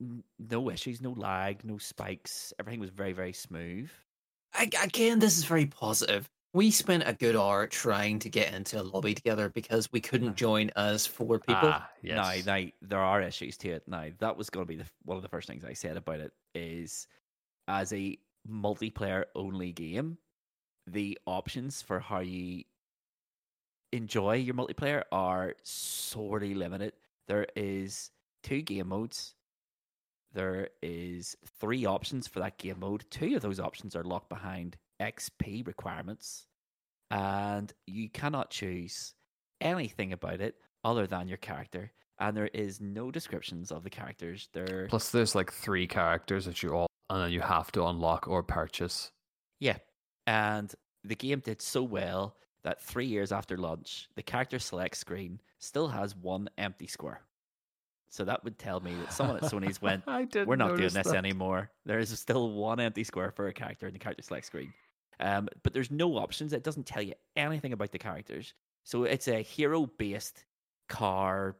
n- no issues, no lag, no spikes. Everything was very, very smooth. I, again, this is very positive. We spent a good hour trying to get into a lobby together because we couldn't join as four people. Ah, yes. Now, now, there are issues to it. Now, that was going to be the, one of the first things I said about it is as a multiplayer only game, the options for how you enjoy your multiplayer are sorely limited. There is two game modes. There is three options for that game mode. Two of those options are locked behind XP requirements, and you cannot choose anything about it other than your character. And there is no descriptions of the characters. There, Plus, there's like three characters that you all and then you have to unlock or purchase. Yeah. And the game did so well that three years after launch, the character select screen still has one empty square. So that would tell me that someone at [LAUGHS] Sony's went. We're not doing this anymore. There is still one empty square for a character in the character select screen. Um, but there's no options. It doesn't tell you anything about the characters. So it's a hero based car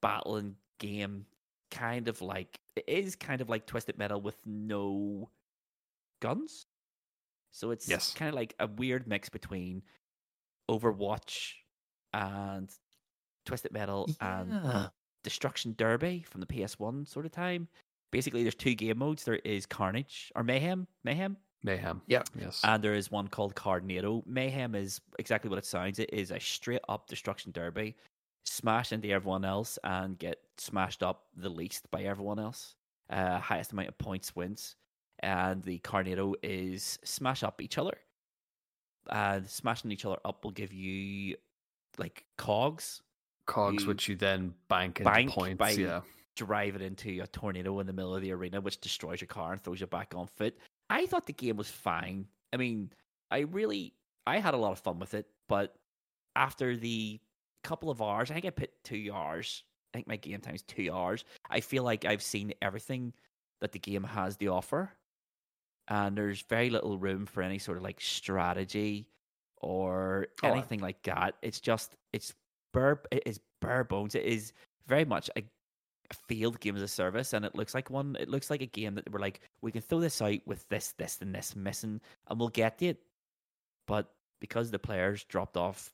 battling game, kind of like it is kind of like Twisted Metal with no guns. So it's Yes. kind of like a weird mix between Overwatch and Twisted Metal and Destruction Derby from the PS1 sort of time. Basically, there's two game modes. There is Carnage or Mayhem, Mayhem, Mayhem. Yeah. Yes. and there is one called Carnado. Mayhem is exactly what it sounds. It is a straight up Destruction Derby, smash into everyone else and get smashed up the least by everyone else. Uh, highest amount of points wins. and the Carnado is smash up each other. And smashing each other up will give you like cogs, Cogs, You which you then bank into bank points. by yeah. drive it into a tornado in the middle of the arena, which destroys your car and throws you back on foot. I thought the game was fine. I mean, I really, I had a lot of fun with it, but after the couple of hours, I think I put two hours. I think my game time is two hours. I feel like I've seen everything that the game has to offer, and there's very little room for any sort of like strategy or Oh, I- anything like that. It's just it's bare it is bare bones. It is very much a field game as a service, and it looks like one. It looks like a game that we're like, we can throw this out with this, this, and this missing, and we'll get it. But because the players dropped off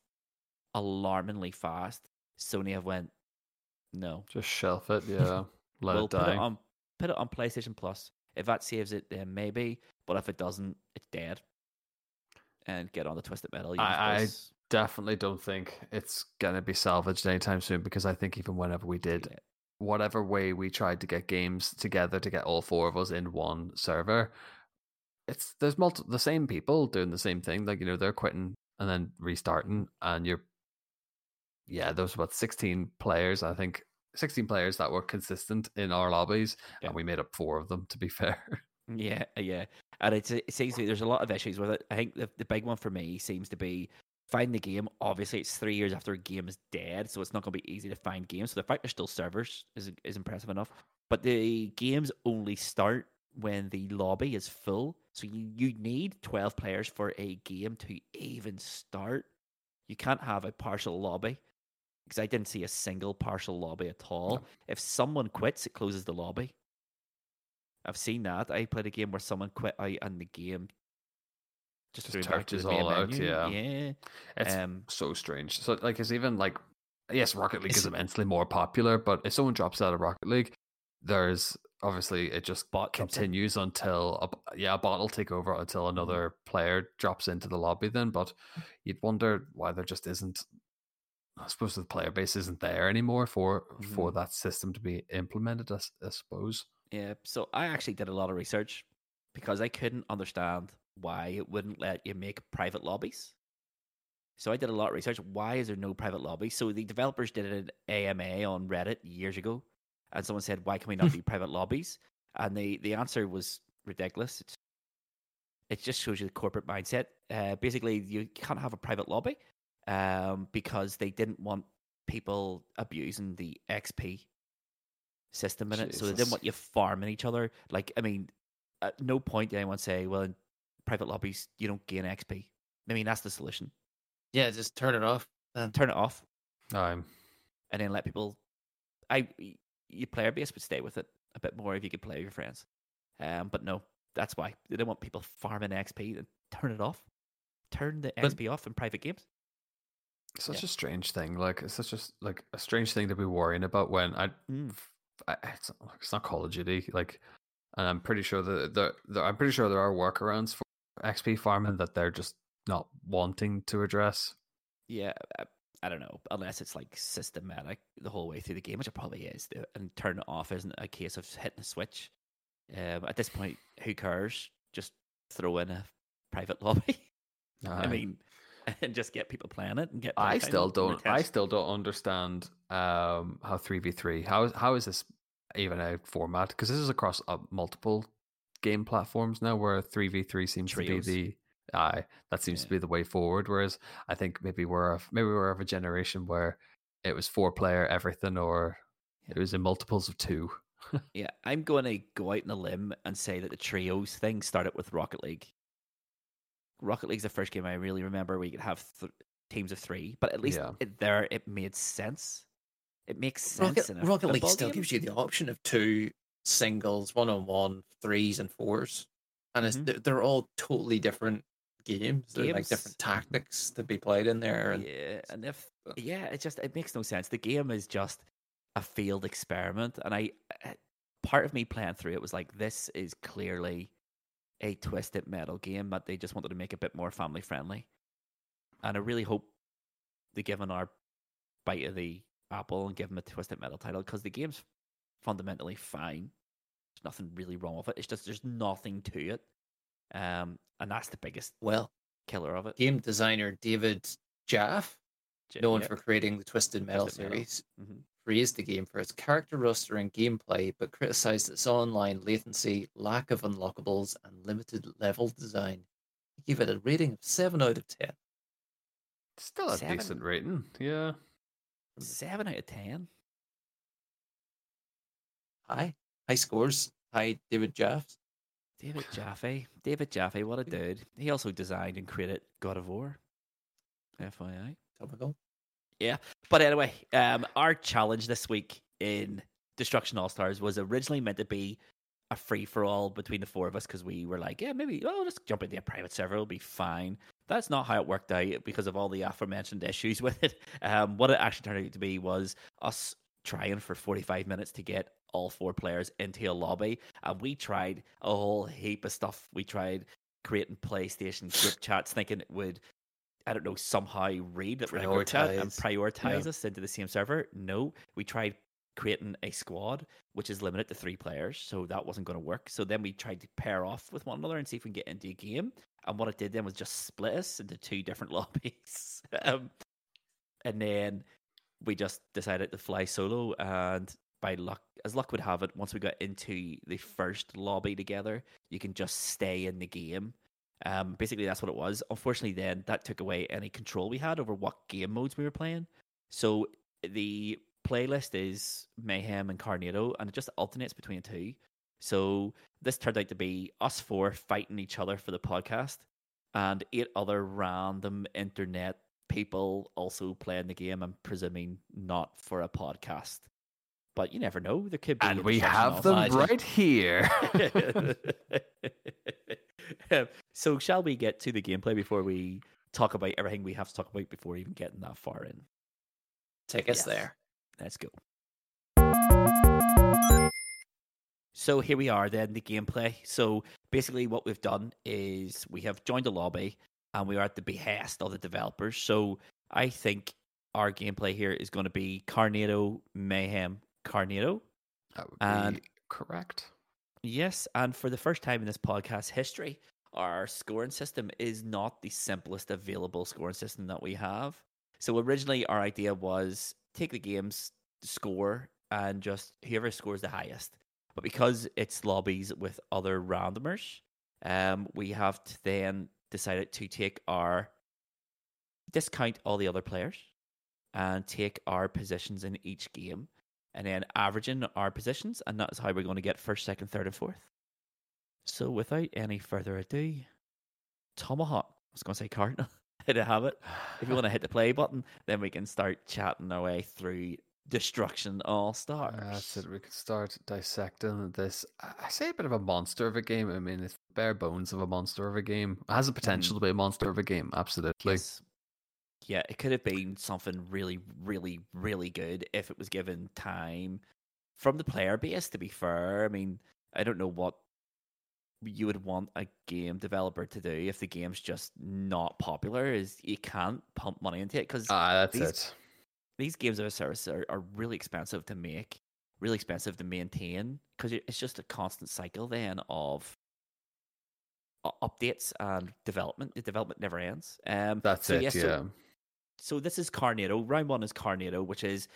alarmingly fast, Sony have went, no, Just shelf it. [LAUGHS] Yeah. Let we'll it put die. it on put it on PlayStation Plus. If that saves it, then maybe. But if it doesn't, it's dead. And get on the Twisted Metal. I- I Definitely don't think it's gonna be salvaged anytime soon because I think even whenever we did. Whatever way we tried to get games together to get all four of us in one server, it's there's multi- the same people doing the same thing. Like you know they're quitting and then restarting, and you're yeah, there was about sixteen players. I think sixteen players that were consistent in our lobbies, Yeah. and we made up four of them. To be [LAUGHS] fair, Yeah, yeah, and it's it seems to be, there's a lot of issues with it. I think the the big one for me seems to be find the game. Obviously, it's three years after a game is dead, so it's not going to be easy to find games. So the fact there's still servers is is impressive enough. But the games only start when the lobby is full. So you you need twelve players for a game to even start. You can't have a partial lobby because I didn't see a single partial lobby at all. If someone quits, it closes the lobby. I've seen that. I played a game where someone quit out and the game just, Just threw them to turns the main all out, menu. yeah. yeah. it's Um, so strange. So like it's even like yes, Rocket League is immensely more popular, but if someone drops out of Rocket League, there's obviously it just Bot continues until a, yeah, a bot will take over until Mm-hmm. another player drops into the lobby. Then, but you'd wonder why there just isn't. I suppose the player base isn't there anymore for for Mhm. that system to be implemented. I, I suppose. Yeah, so I actually did a lot of research because I couldn't understand why it wouldn't let you make private lobbies. So I did a lot of research. Why is there no private lobbies? So the developers did an AMA on Reddit years ago, and someone said, "Why can we not do [LAUGHS] private lobbies?" And the the answer was ridiculous. It's, it just shows you the corporate mindset. Uh, basically, you can't have a private lobby um, because they didn't want people abusing the XP system in it. So they didn't want you farming each other. Like, I mean, at no point did anyone say, well, in private lobbies, you don't gain XP. I mean, that's the solution. Yeah, just turn it off. Then. Turn it off Um, and then let people. I y- your player base would stay with it a bit more if you could play with your friends. Um, but no, that's why they don't want people farming XP. Then turn it off. Turn the But- XP off in private games. such Yeah. a strange thing. Like it's such a s- like a strange thing to be worrying about when I Mm. f- I, it's, not- it's not Call of Duty. Like, and I'm pretty sure that there, there, I'm pretty sure there are workarounds for XP farming that they're just not wanting to address. Yeah, I, I don't know. Unless it's like systematic the whole way through the game, which it probably is. And turn it off isn't a case of hitting a switch. Um, at this point, who cares? Just throw in a private [LAUGHS] lobby. I mean, [LAUGHS] and just get people playing it and get. I still don't. I still don't understand um, how three v three. How is how is this even a format? Because this is across uh, multiple game platforms now, where three v three seems Trios. to be the. Aye, that seems to be the way forward. Whereas I think maybe we're of, maybe we're of a generation where it was four player everything, or it was in multiples of two. [LAUGHS] Yeah, I'm going to go out on a limb and say that the trios thing started with Rocket League. Rocket League's the first game I really remember where you could have th- teams of three, but at least Yeah. it, there it made sense. It makes sense. Rocket, in a Rocket League still game. gives you the option of two singles, one on one, threes, and fours, and it's Mhm. they're, all totally different games. They're like different tactics to be played in there. And Yeah, and if yeah, it just it makes no sense. The game is just a failed experiment, and I uh, part of me playing through it was like, this is clearly a twisted metal game that they just wanted to make a bit more family friendly, and I really hope they give an our bite of the apple and give them a twisted metal title because the game's fundamentally fine. There's nothing really wrong with it. It's just there's nothing to it, um, and that's the biggest Well, killer of it. game designer David Jaff, J- known yeah. for creating the Twisted Metal Twisted Metal. series, Mhm. praised the game for its character roster and gameplay, but criticized its online latency, lack of unlockables, and limited level design. He gave it a rating of 7 out of 10. Still a Seven. decent rating. Yeah. seven out of ten. High. High scores. High David Jaff. David Jaffe. David Jaffe, what a dude. He also designed and created God of War. FYI. Topical. Yeah. But anyway, um, our challenge this week in Destruction Allstars was originally meant to be a free for all between the four of us because we were like, yeah, maybe oh, just jump into a private server, it'll be fine. That's not how it worked out because of all the aforementioned issues [LAUGHS] with it. Um, what it actually turned out to be was us trying for 45 minutes to get all four players into a lobby, and we tried a whole heap of stuff. We tried creating PlayStation group [SIGHS] chats, thinking it would I don't know, somehow read that we're in a group chat and Prioritize. prioritize us into the same server. No, we tried creating a squad which is limited to three players, so that wasn't going to work. So then we tried to pair off with one another and see if we can get into a game. And what it did then was just split us into two different [LAUGHS] lobbies. um, and then we just decided to fly solo. And by luck, as luck would have it, once we got into the first lobby together, you can just stay in the game. Um, basically, that's what it was. Unfortunately, then that took away any control we had over what game modes we were playing. So the playlist is Mayhem and Carnado, and it just alternates between the two. So this turned out to be us four fighting each other for the podcast, and eight other random internet people also playing the game. I'm presuming not for a podcast, but you never know. There could be. And we have All them Stars. right here. [LAUGHS] So shall we get to the gameplay before we talk about everything we have to talk about before even getting that far in? Take us Yes. there. Let's go. So here we are then, the gameplay. So basically what we've done is we have joined a lobby and we are at the behest of the developers. So I think our gameplay here is going to be Carnado, Mayhem, Carnado. that would And- be correct. Yes, and for the first time in this podcast history, our scoring system is not the simplest available scoring system that we have. So originally, our idea was take the game's score and just whoever scores the highest. But because it's lobbies with other randomers, um, we have to then decided to take our discount all the other players and take our positions in each game and then averaging our positions, and that's how we're going to get first, second, third, and fourth. So, without any further ado, Tomahawk. I was going to say Cardinal. [LAUGHS] Hit to have it. If you want to hit the play button, then we can start chatting our way through Destruction Allstars. That's it. We can start dissecting this. I say a bit of a monster of a game. I mean, it's bare bones of a monster of a game. It has the potential mm. to be a monster of a game. Absolutely. Yes. Yeah, it could have been something really, really, really good if it was given time from the player base. To be fair, I mean, I don't know what you would want a game developer to do if the game's just not popular. Is you can't pump money into it because Ah, that's these- it. these games of a service are, are really expensive to make, really expensive to maintain because it's just a constant cycle then of updates and development. The development never ends. Um, That's so it. yeah, yeah. so- so this is Carnado. Round one is Carnado, which is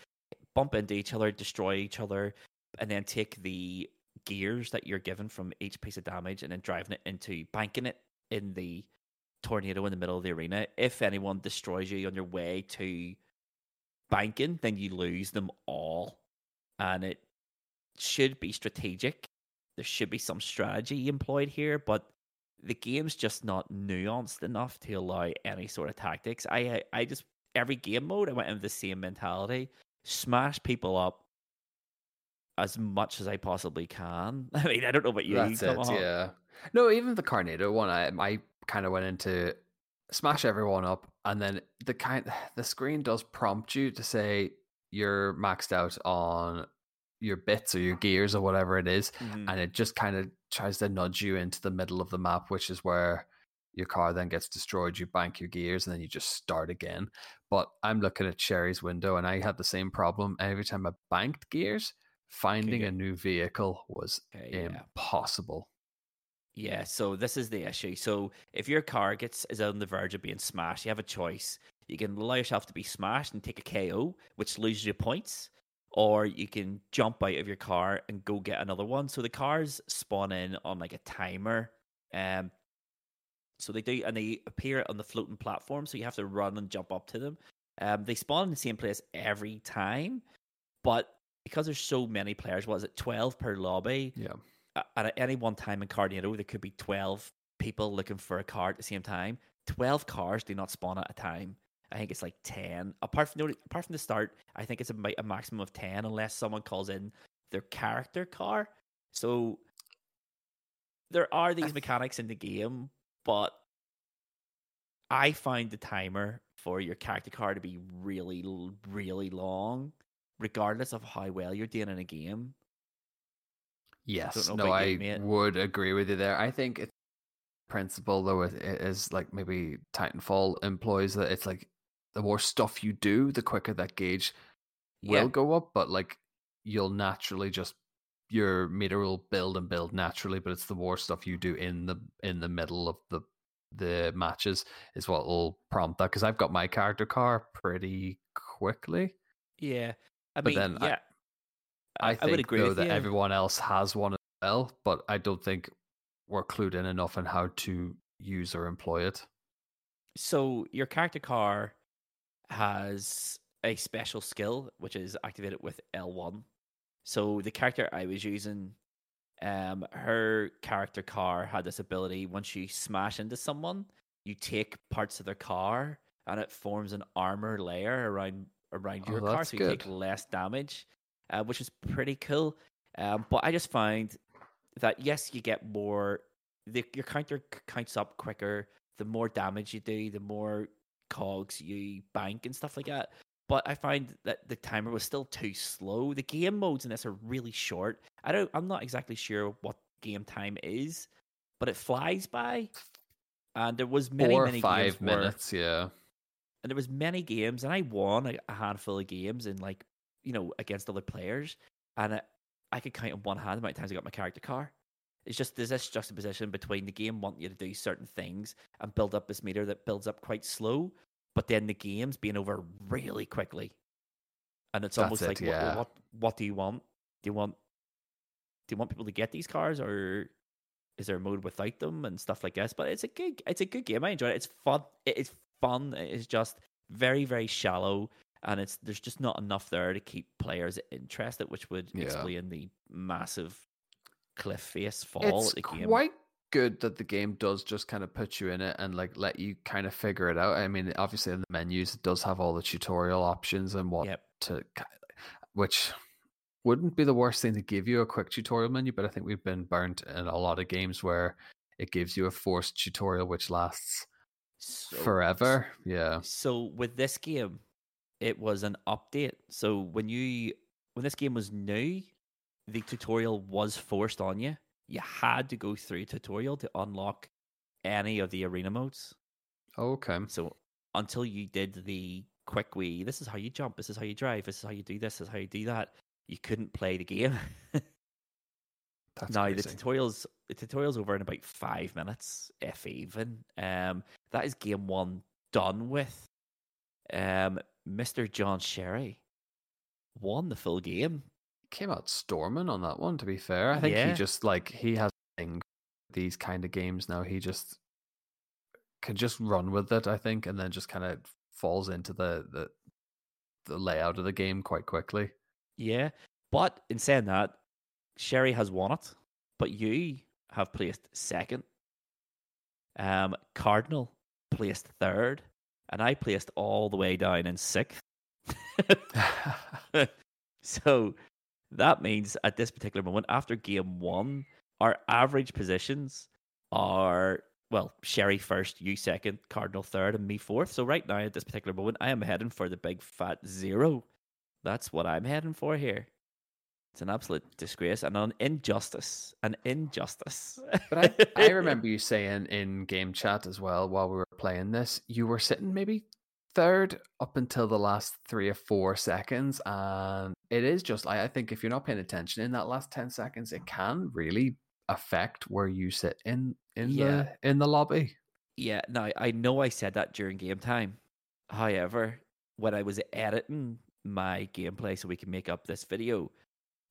bump into each other, destroy each other, and then take the gears that you're given from each piece of damage and then driving it into banking it in the tornado in the middle of the arena. If anyone destroys you on your way to banking, then you lose them all. And it should be strategic. There should be some strategy employed here, but the game's just not nuanced enough to allow any sort of tactics. I I- just every game mode I went in with the same mentality. Smash people up as much as I possibly can. [LAUGHS] I mean, I don't know about you. That's it. Tomahawk. Yeah. No, even the Carnado one, I I kind of went into smash everyone up, and then the kind [SIGHS] the screen does prompt you to say you're maxed out on your bits or your gears or whatever it is, Mhm. and it just kind of tries to nudge you into the middle of the map, which is where your car then gets destroyed. You bank your gears, and then you just start again. But I'm looking at Sherry's window, and I had the same problem. Every time I banked gears, finding Okay. a new vehicle was Okay, yeah. impossible. Yeah, so this is the issue. So if your car gets is on the verge of being smashed, you have a choice. You can allow yourself to be smashed and take a KO, which loses you points, or you can jump out of your car and go get another one. So the cars spawn in on like a timer. Um so they do and they appear on the floating platform, so you have to run and jump up to them. Um they spawn in the same place every time, but because there's so many players, what is it, twelve per lobby? Yeah. at any one time in Cardinado, there could be 12 people looking for a car at the same time. 12 cars do not spawn at a time. I think it's like 10. Apart from the, apart from the start, I think it's a, a maximum of 10 unless someone calls in their character car. So there are these mechanics in the game, but I find the timer for your character card to be really, really long, regardless of how well you're doing in a game. Yes, know no, I you, would agree with you there. I think it's principle though it, it is like maybe Titanfall employs that it's like the more stuff you do, the quicker that gauge will go up, but like you'll naturally just your meter will build and build naturally, but it's the more stuff you do in the in the middle of the the matches is what will prompt that because I've got my character car pretty quickly. Yeah, I But mean, then I- yeah, I, think would agree though with that you. everyone else has one as well, but I don't think we're clued in enough on how to use or employ it. So your character car has a special skill which is activated with L1. So the character I was using, um, her character car had this ability. Once you smash into someone, you take parts of their car, and it forms an armor layer around around Oh, your car, so you take less damage, uh, which is pretty cool. Um, but I just find that yes, you get more. The, your counter counts up quicker. The more damage you do, the more cogs you bank and stuff like that. But I find that the timer was still too slow. The game modes in this are really short. I don't. I'm not exactly sure what game time is, but it flies by. And there was many, Four many five games where- minutes, yeah. and there was many games, and I won a, a handful of games in like you know against other players, and I, I could count on one hand the amount of times I got my character car. It's just there's this juxtaposition between the game wanting you to do certain things and build up this meter that builds up quite slow, but then the games being over really quickly, and it's That's almost it, like yeah. what, what what do you want? Do you want do you want people to get these cars or is there a mode without them and stuff like this? But it's a good it's a good game. I enjoy it. It's fun. It is fun. It is just very very shallow, and it's there's just not enough there to keep players interested, which would Yeah. explain the massive cliff face fall It's at the game. quite good that the game does just kind of put you in it and like let you kind of figure it out. I mean, obviously in the menus it does have all the tutorial options and what Yep. to, which wouldn't be the worst thing to give you a quick tutorial menu, but I think we've been burnt in a lot of games where it gives you a forced tutorial which lasts So- forever. Yeah. So with this game, it was an update. So when you when this game was new, the tutorial was forced on you. You had to go through a tutorial to unlock any of the arena modes. Okay. So until you did the quick wee, this is how you jump, this is how you drive, this is how you do this, this is how you do that. You couldn't play the game. [LAUGHS] That's now the tutorials the tutorials over in about five minutes, if even. Um, that is game one done with. Um, Mr. John Sherry won the full game. Came out storming on that one. To be fair, I think Yeah. he just like he has a thing for these kind of games now. He just can just run with it. I think, and then just kind of falls into the the the layout of the game quite quickly. Yeah, but in saying that, Sherry has won it, but you have placed second. Um, Cardinal placed third, and I placed all the way down in sixth. [LAUGHS] [LAUGHS] so that means at this particular moment, after game one, our average positions are well, Sherry first, you second, Cardinal third, and me fourth. So right now, at this particular moment, I am heading for the big fat zero. That's what I'm heading for here. It's an absolute disgrace and an injustice. An injustice. But I, I [LAUGHS] remember you saying in game chat as well while we were playing this, you were sitting maybe third up until the last three or four seconds, and it is just I, I think if you're not paying attention in that last ten seconds, it can really affect where you sit in in Yeah. the in the lobby. Yeah, now I know I said that during game time. However, when I was editing my gameplay so we can make up this video,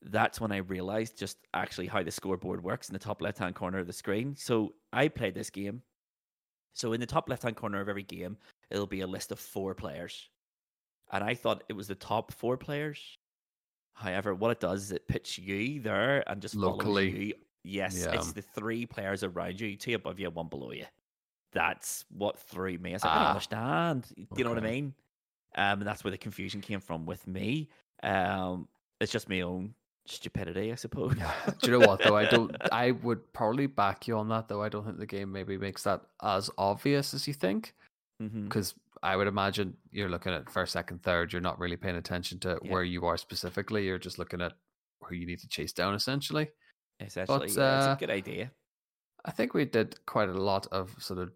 that's when I realized just actually how the scoreboard works in the top left hand corner of the screen. So I played this game. So in the top left hand corner of every game, it'll be a list of four players. And I thought it was the top four players. However, what it does is it puts you there and just follows Locally. you. Yes, Yeah. it's the three players around you, two above you, one below you. That's what threw me. I was like, I don't Ah. understand. Do you know what I mean? Um, and that's where the confusion came from with me. Um, it's just my own stupidity, I suppose. [LAUGHS] Do you know what though? I don't. I would probably back you on that though. I don't think the game maybe makes that as obvious as you think. Because I would imagine you're looking at first, second, third. You're not really paying attention to Yeah. where you are specifically. You're just looking at who you need to chase down, essentially. Essentially, But, yeah, uh, it's a good idea. I think we did quite a lot of sort of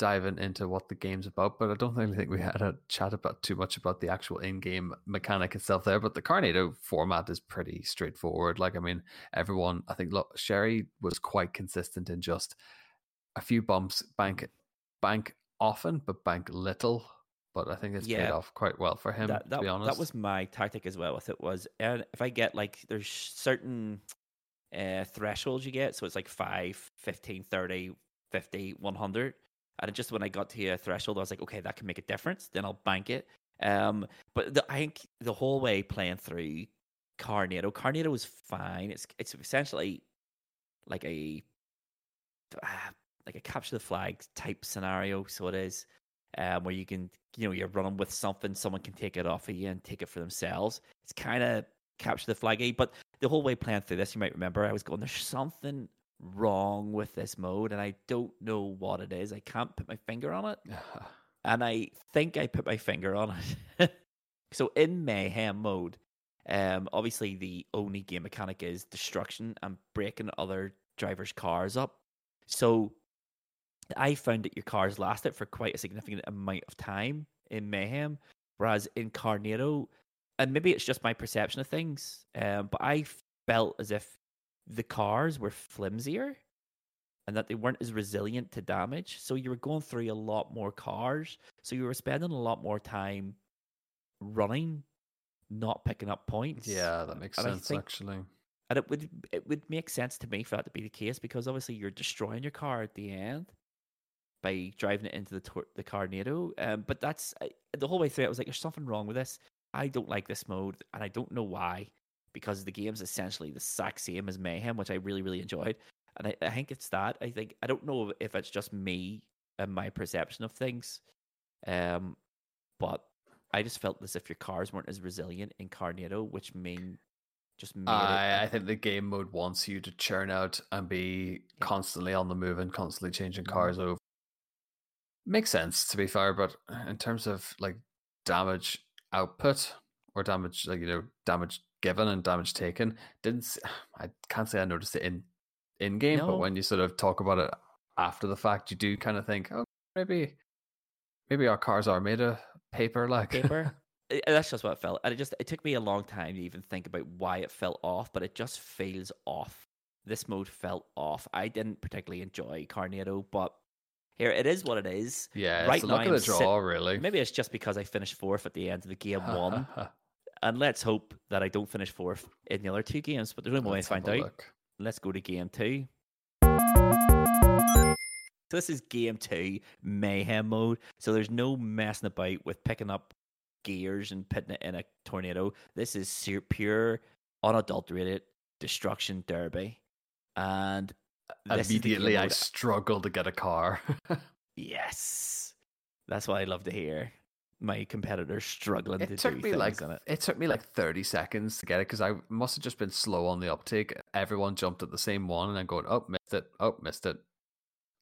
diving into what the game's about, but I don't really think we had a chat about too much about the actual in-game mechanic itself there. But the Carnado format is pretty straightforward. Like, I mean, everyone, I think, look, Sherry was quite consistent in just a few bumps, bank, bank often, but bank little. But I think it's paid off quite well for him. that, that, to be honest, that was my tactic as well with it was and if I get like there's certain uh, thresholds you get, so it's like 5, 15, 30, 50, 100. And just when I got to a threshold, I was like, okay, that can make a difference. Then I'll bank it. Um, but the, I think the whole way playing through Carnado, Carnado was fine. It's it's essentially like a like a capture the flag type scenario. So it is um, where you can, you know, you're running with something, someone can take it off of you and take it for themselves. It's kind of capture the flaggy, but the whole way playing through this, you might remember, I was going, there's something wrong with this mode, and I don't know what it is. I can't put my finger on it, [LAUGHS] and I think I put my finger on it. [LAUGHS] so in mayhem mode, um, obviously the only game mechanic is destruction and breaking other drivers' cars up. So I found that your cars lasted for quite a significant amount of time in Mayhem, whereas in Carnado, and maybe it's just my perception of things, um, but I felt as if the cars were flimsier and that they weren't as resilient to damage. So you were going through a lot more cars, so you were spending a lot more time running, not picking up points. yeah, that makes And sense think- actually. And it would it would make sense to me for that to be the case because obviously you're destroying your car at the end by driving it into the tor- the Carnado. Um, but that's I, the whole way through. I was like, "There's something wrong with this. I don't like this mode, and I don't know why." Because the game's essentially the exact same as Mayhem, which I really really enjoyed, and I, I think it's that. I think I don't know if it's just me and my perception of things, um, but I just felt as if your cars weren't as resilient in Carnado, which mean just made it I, I think the game mode wants you to churn out and be constantly on the move and constantly changing Mhm. cars over. Makes sense to be fair, but in terms of like damage output or damage, like you know, damage given and damage taken, didn't [SIGHS] I can't say I noticed it in in game, No. but when you sort of talk about it after the fact, you do kind of think, oh, maybe maybe our cars are made of paper, like paper. [LAUGHS] I- I- That's just what it felt. And it just it took me a long time to even think about why it felt off, but it just feels off. This mode felt off. I didn't particularly enjoy Carnado, but here it is what it is. yeah, Right it's now look at I'm sit- draw, really. Maybe it's just because I finished fourth at the end of the game one. [LAUGHS] and let's hope that I don't finish fourth in the other two games, but there's no way to find out. look. Let's go to game two. So this is game two, mayhem mode. So there's no messing about with picking up gears and putting it in a tornado. This is pure, unadulterated destruction derby. And this is the game Immediately, I struggle to get a car. [LAUGHS] yes, that's what I love to hear. My competitors struggling to it do took me things like in it. it took me like 30 seconds to get it because I must have just been slow on the uptake. Everyone jumped at the same one, and I'm going, oh, missed it, oh, missed it,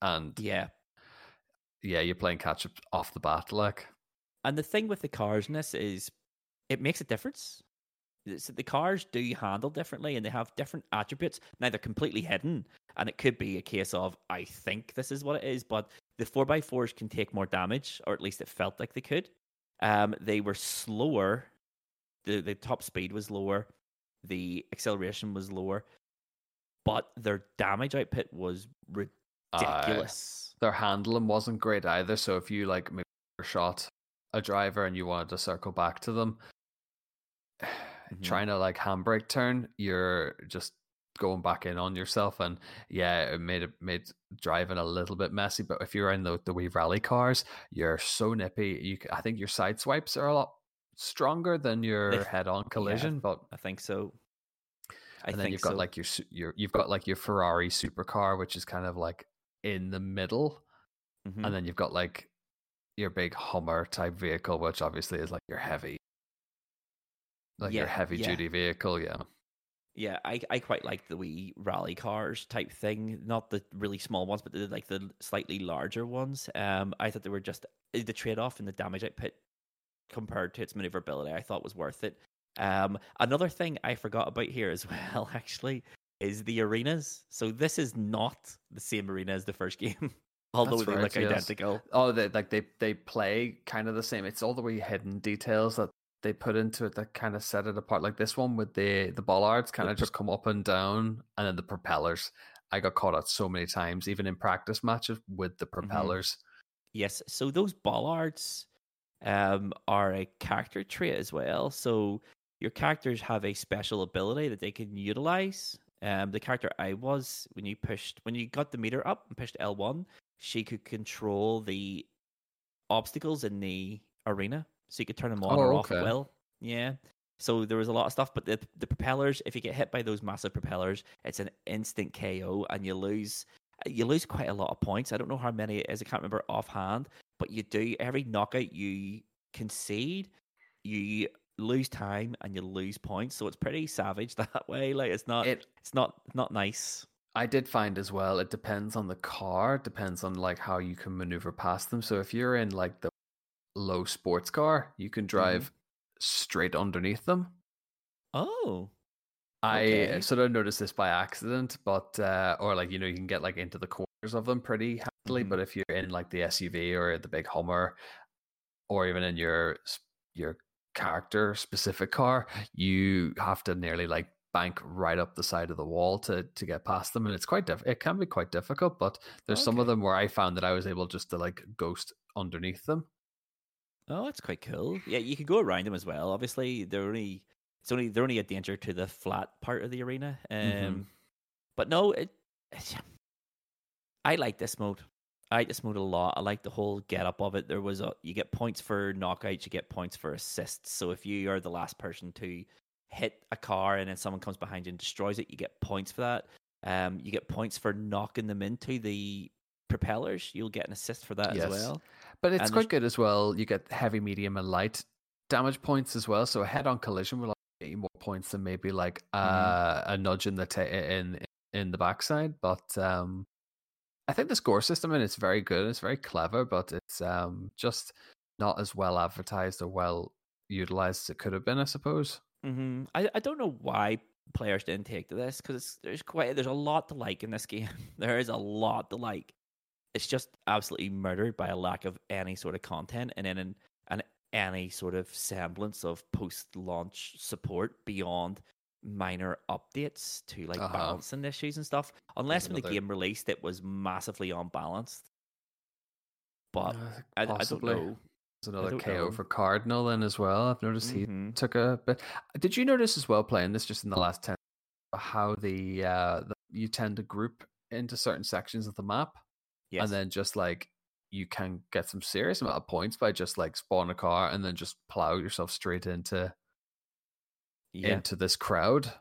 and Yeah, yeah, you're playing catch up off the bat, like And the thing with the cars in this is it makes a difference. So the cars do handle differently and they have different attributes. Now they're completely hidden, and it could be a case of I think this is what it is, but the four x fours can take more damage, or at least it felt like they could. Um, they were slower. The the top speed was lower. The acceleration was lower, but their damage output was ridiculous. their handling wasn't great either. So if you like maybe shot a driver and you wanted to circle back to them, [SIGHS] Mhm. trying to like handbrake turn, you're just going back in on yourself. And yeah, it made it made driving a little bit messy. But if you're in the the wee rally cars, you're so nippy. You, I think your side swipes are a lot stronger than your head-on collision. But I think so. I and then think you've got so. like your your you've got like your Ferrari supercar, which is kind of like in the middle, Mhm. and then you've got like your big Hummer type vehicle, which obviously is like your heavy, like your heavy yeah. duty vehicle. Yeah, Yeah, I, I quite like the wee rally cars type thing. Not the really small ones, but the like the slightly larger ones. Um, I thought they were just uh, the trade off in the damage output compared to its maneuverability. I thought was worth it. Um, another thing I forgot about here as [LAUGHS] well, actually, is the arenas. So this is not the same arena as the first game, [LAUGHS] although That's they right, look yes. identical. Oh, they like they they play kind of the same. It's all the wee hidden details that they put into it that kind of set it apart. Like this one with the the bollards kind of just come up and down, and then the propellers. I got caught out so many times, even in practice matches with the propellers. Yes, so those bollards um, are a character trait as well. So your characters have a special ability that they can utilize. Um, the character I was when you pushed when you got the meter up and pushed L one, she could control the obstacles in the arena, so you could turn them on Oh, or off okay. at will. Yeah. So there was a lot of stuff, but the the propellers, if you get hit by those massive propellers, it's an instant KO, and you lose you lose quite a lot of points. I don't know how many it is. I can't remember offhand, but you do every knockout you concede, you lose time and you lose points. So it's pretty savage [LAUGHS] that way. Like it's not It it's not not nice. I did find as well. It depends on the car. Depends on like how you can maneuver past them. So if you're in like the low sports car, you can drive straight underneath them. Oh. I Okay. sort of noticed this by accident, but uh, or like you know you can get like into the corners of them pretty handily. Mhm. But if you're in like the SUV or the big Hummer, or even in your your character specific car, you have to nearly like bank right up the side of the wall to to get past them, and it's quite diff- it can be quite difficult. But there's some of them where I found that I was able just to like ghost underneath them. Oh, that's quite cool. Yeah, you can go around them as well. Obviously, they're only it's only they're only a danger to the flat part of the arena. Um, Mhm. but no, it. I like this mode. I like this mode a lot. I like the whole get up of it. There was a you get points for knockouts, you get points for assists. So if you are the last person to hit a car and then someone comes behind you and destroys it, you get points for that. Um, you get points for knocking them into the propellers. You'll get an assist for that Yes. as well. But it's And quite good as well. You get heavy, medium, and light damage points as well. So a head-on collision will get you more points than maybe like uh, a nudge in the ta- in in the backside. But um, I think the score system and it's very good. It's very clever, but it's um, just not as well advertised or well utilized as it could have been. I suppose. hmm I, I don't know why players didn't take to this because there's quite there's a lot to like in this [LAUGHS] game. there is a lot to like. It's just absolutely murdered by a lack of any sort of content and then an, an any sort of semblance of post-launch support beyond minor updates to like Uh-huh. balancing issues and stuff. Unless when the game released, it was massively unbalanced. But Uh, I, I don't know. There's another KO know. for Cardinal then as well. I've noticed he Mhm. took a bit. Did you notice as well playing this just in the last ten? How the uh the, you tend to group into certain sections of the map, Yes. and then just like you can get some serious amount of points by just like spawn a car and then just plow yourself straight into yeah. into this crowd.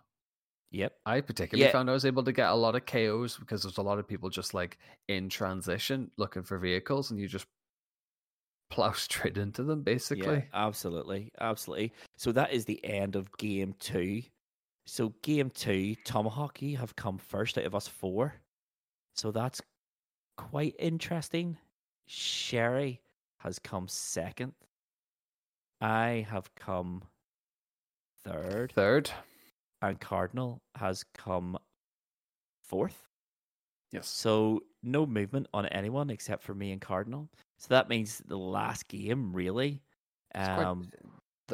Yep. I particularly Yeah. found I was able to get a lot of KOs because there's a lot of people just like in transition looking for vehicles, and you just plow [LAUGHS] straight into them basically. Yeah, absolutely, absolutely. So that is the end of game two. So game two, Tomahawk you have come first out of us four. So that's quite interesting. Sherry has come second. I have come third, Third. and Cardinal has come fourth. Yes. So no movement on anyone except for me and Cardinal. So that means the last game really It's quite- Um,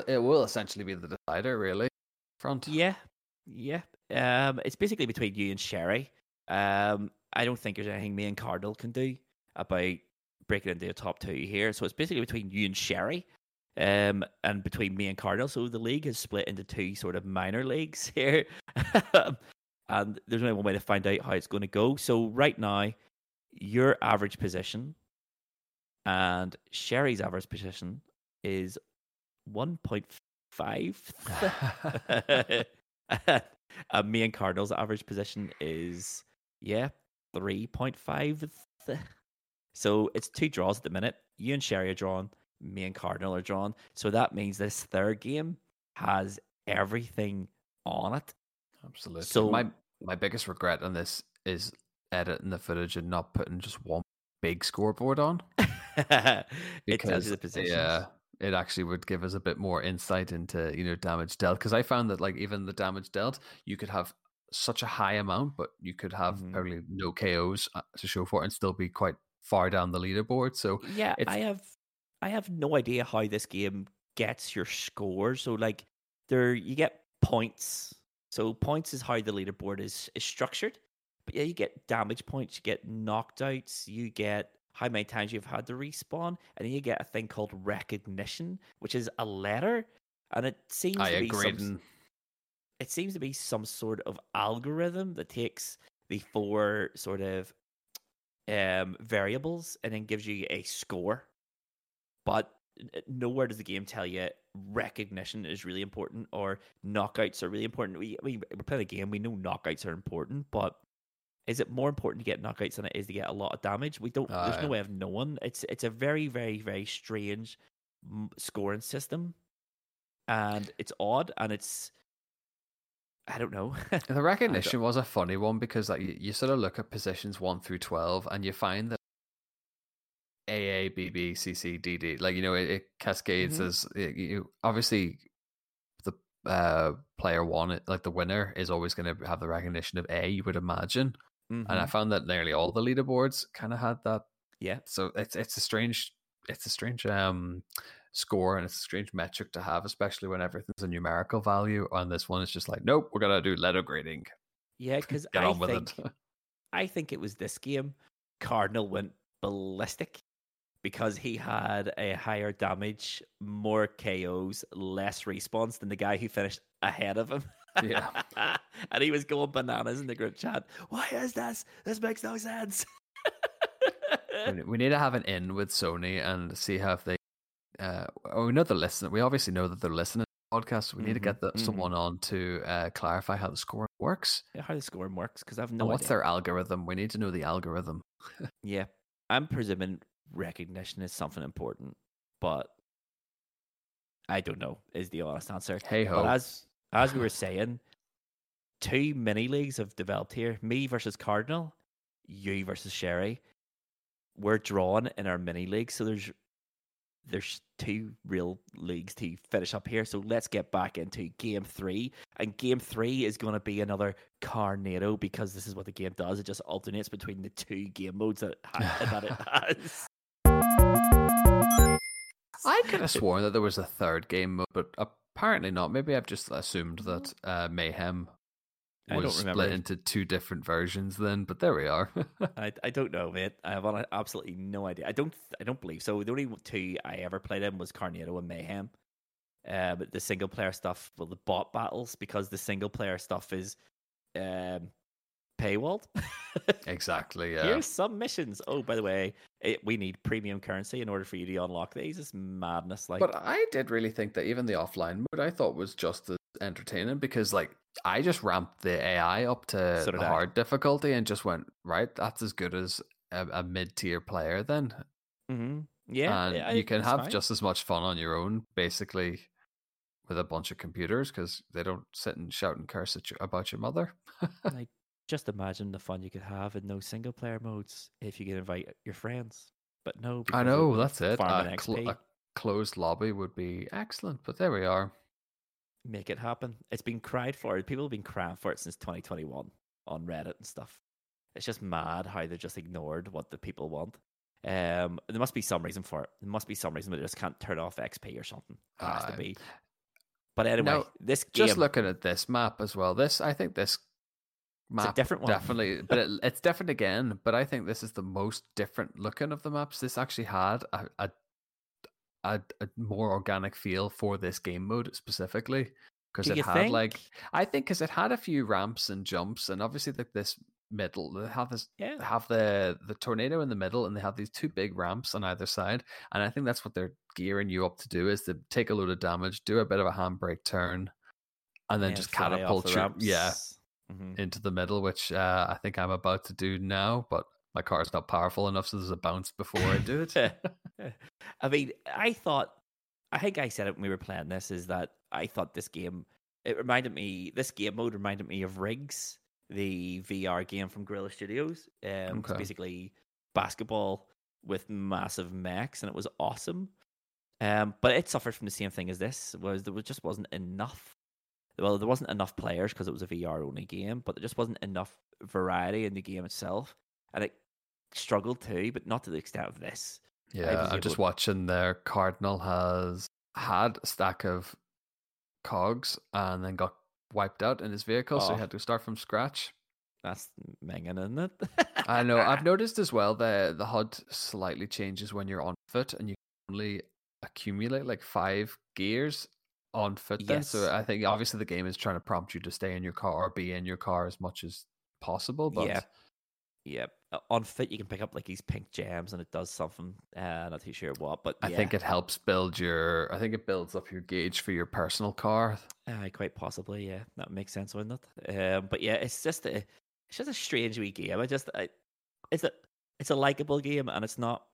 it will essentially be the decider, really. Front. yeah, yeah. Um, it's basically between you and Sherry. Um, I don't think there's anything me and Cardinal can do about breaking into a top two here. So it's basically between you and Sherry. Um, and between me and Cardinal. So the league is split into two sort of minor leagues [LAUGHS] here. and there's only one way to find out how it's going to go. So right now, your average position and Sherry's average position is 1.5. [LAUGHS] [LAUGHS] uh, me and Cardinal's average position is, yeah, 3.5. So it's two draws at the minute. You and Sherry are drawn, me and Cardinal are drawn. So that means this third game has everything on it. Absolutely. So- my my biggest regret on this is editing the footage and not putting just one big scoreboard on. [LAUGHS] it tells because you the positions. yeah, it actually would give us a bit more insight into you know damage dealt. Because I found that like even the damage dealt, you could have such a high amount, but you could have Mhm. probably no KOs uh, to show for it and still be quite far down the leaderboard. So Yeah, I have I have no idea how this game gets your score. So like there you get points. So points is how the leaderboard is is structured. But yeah, you get damage points, you get knockouts, you get how many times you've had to respawn, and then you get a thing called recognition, which is a letter. And it seems I to be agree. some, it seems to be some sort of algorithm that takes the four sort of um variables and then gives you a score. But nowhere does the game tell you recognition is really important or knockouts are really important. We, we we're playing a game we know knockouts are important but is it more important to get knockouts than it is to get a lot of damage? We don't there's no way of knowing. It's it's a very very very strange m- scoring system. And it's odd and it's i don't know [LAUGHS] The recognition was a funny one because like you, you sort of look at positions one through twelve and you find that AA, BB, CC, DD, like you know, it, it cascades Mhm. as y- you obviously the uh, player one, it- like the winner, is always going to have the recognition of A. You would imagine, and I Mhm. found that nearly all the leaderboards kind of had that. yeah So it's it's a strange, it's a strange um score and it's a strange metric to have, especially when everything's a numerical value. On this one, it's just like, nope, we're gonna do letter grading. yeah [LAUGHS] because Get i on with think it. I think it was this game. Cardinal went ballistic because he had a higher damage, more KOs, less response than the guy who finished ahead of him. Yeah. [LAUGHS] and he was going bananas in the group chat. Why is this? This makes no sense. [LAUGHS] we we need to have an in with Sony and see how if they. Uh, oh, we know they're listening. We obviously know that they're listening to the podcast. so We need to Mhm, get the, mhm. someone on to uh, clarify how the scoring works. Yeah, How the scoring works because I've and no what's idea. their algorithm? We need to know the algorithm. [LAUGHS] Yeah, I'm presuming recognition is something important, but I don't know. Is the honest answer. Hey ho. As as we were [LAUGHS] saying, two mini leagues have developed here. Me versus Cardinal, you versus Sherry. We're drawn in our mini league, so there's there's two real leagues to finish up here. So let's get back into game three. And game three is going to be another Carnado because this is what the game does. It just alternates between the two game modes that, ha- [LAUGHS] that it has. I could have sworn that there was a third game mode, but apparently not. Maybe I've just assumed that uh, Mayhem I don't was split remember. into two different versions then, but there we are. [LAUGHS] I, I don't know, mate. I have absolutely no idea. I don't I don't believe so. The only two I ever played in was Carnado and Mayhem. Uh, but the single player stuff, well, the bot battles, because the single player stuff is um, paywalled. [LAUGHS] exactly, yeah. Here's some missions. Oh, by the way, it, we need premium currency in order for you to unlock these. It's madness. Like, But I did really think that even the offline mode I thought was just as entertaining because like I just ramped the AI up to So the did I. hard difficulty and just went, right, that's as good as a, a mid tier player then. Mhm. yeah, and yeah, you can have fine. just as much fun on your own, basically, with a bunch of computers because they don't sit and shout and curse at you, about your mother. [LAUGHS] like just imagine the fun you could have in those single player modes if you could invite your friends. But no, I know, that's it. A, cl- a closed lobby would be excellent, but there we are. Make it happen. It's been cried for. People have been crying for it since 2021 on Reddit and stuff. It's just mad how they just ignored what the people want. Um, there must be some reason for it. There must be some reason that they just can't turn off XP or something. It has to be. But anyway, this game Just looking at this map as well. This I think this map different one. definitely, [LAUGHS] but it, it's different again. But I think this is the most different looking of the maps. This actually had a a, a, a more organic feel for this game mode specifically because it had think? like I think because it had a few ramps and jumps, and obviously like this middle they have this yeah, they have the the tornado in the middle and they have these two big ramps on either side and i think that's what they're gearing you up to do is to take a load of damage do a bit of a handbrake turn and then yeah, just catapult you yeah. Mhm. into the middle which uh, i think i'm about to do now but my car's not powerful enough so there's a bounce before i do it [LAUGHS] [LAUGHS] I mean, I thought, I think I said it when we were playing this, is that I thought this game, it reminded me, this game mode reminded me of Rigs, the VR game from Guerrilla Studios. Um, Okay. basically basketball with massive mechs, and it was awesome. Um, but it suffered from the same thing as this, was there was just wasn't enough. Well, there wasn't enough players because it was a VR only game, but there just wasn't enough variety in the game itself, and it struggled too, but not to the extent of this. Yeah i'm just watching there cardinal has had a stack of cogs and then got wiped out in his vehicle so Oh. he had oh. to start from scratch That's minging, isn't it? I know. I've [LAUGHS] noticed as well that the HUD slightly changes when you're on foot, and you only accumulate like five gears on foot. Then, so I think obviously the game is trying to prompt you to stay in your car or be in your car as much as possible. But Yeah. Yeah, uh, on fit you can pick up like these pink gems, and it does something. Uh, not too sure what, but I yeah, think it helps build your. I think it builds up your gauge for your personal car. uh, quite possibly, yeah, that makes sense, wouldn't it? Um, but yeah, it's just a, it's just a strange wee game. I just, I, it's a, it's a likable game, and it's not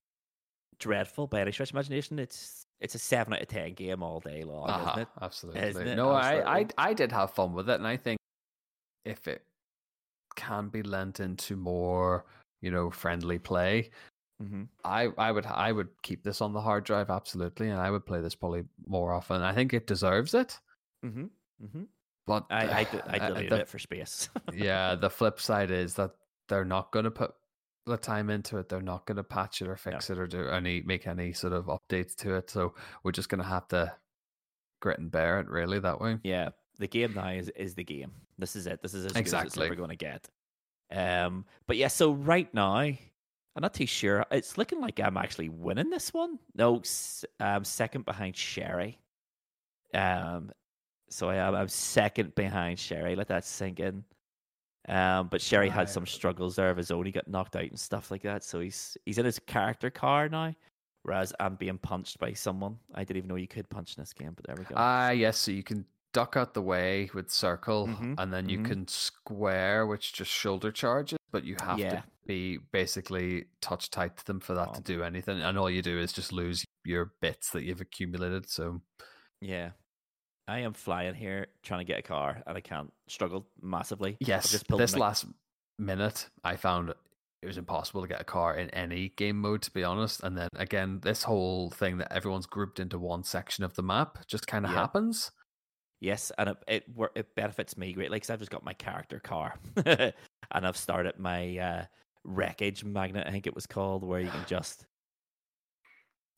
dreadful by any stretch of imagination. It's, it's a seven out of ten game all day long, Uh-huh, isn't it? Absolutely. it? No, I, I I did have fun with it, and I think if it can be lent into more, you know, friendly play, Mm-hmm. I I would I would keep this on the hard drive absolutely, and I would play this probably more often. I think it deserves it, Mm-hmm. Mm-hmm. but I, I, I [SIGHS] deleted the- it for space. [LAUGHS] yeah, the flip side is that they're not going to put the time into it. They're not going to patch it or fix it or do any make any sort of updates to it. So we're just going to have to grit and bear it really that way. Yeah, the game now is, is the game. This is it. This is as good as Exactly. ever going to get. Um, but yeah, so right now, I'm not too sure. It's looking like I'm actually winning this one. No, um, second behind Sherry. Um, so I am. I'm second behind Sherry. Let that sink in. Um, but Sherry had some struggles there of his own. He got knocked out and stuff like that. So he's he's in his character car now. Whereas I'm being punched by someone. I didn't even know you could punch in this game, but there we go. Ah, yes. So you can duck out the way with circle, Mhm, and then you mhm. can square, which just shoulder charges. But you have Yeah. to be basically touch tight to them for that to Oh. do anything. And all you do is just lose your bits that you've accumulated. So Yeah. I am flying here trying to get a car and I can't. Struggled massively. Yes, just this my- last minute, I found it was impossible to get a car in any game mode, to be honest. And then again, this whole thing that everyone's grouped into one section of the map just kind of Yeah. happens. Yes, and it it, it benefits me greatly because I've just got my character car, [LAUGHS] and I've started my uh, wreckage magnet. I think it was called, where you can [SIGHS] just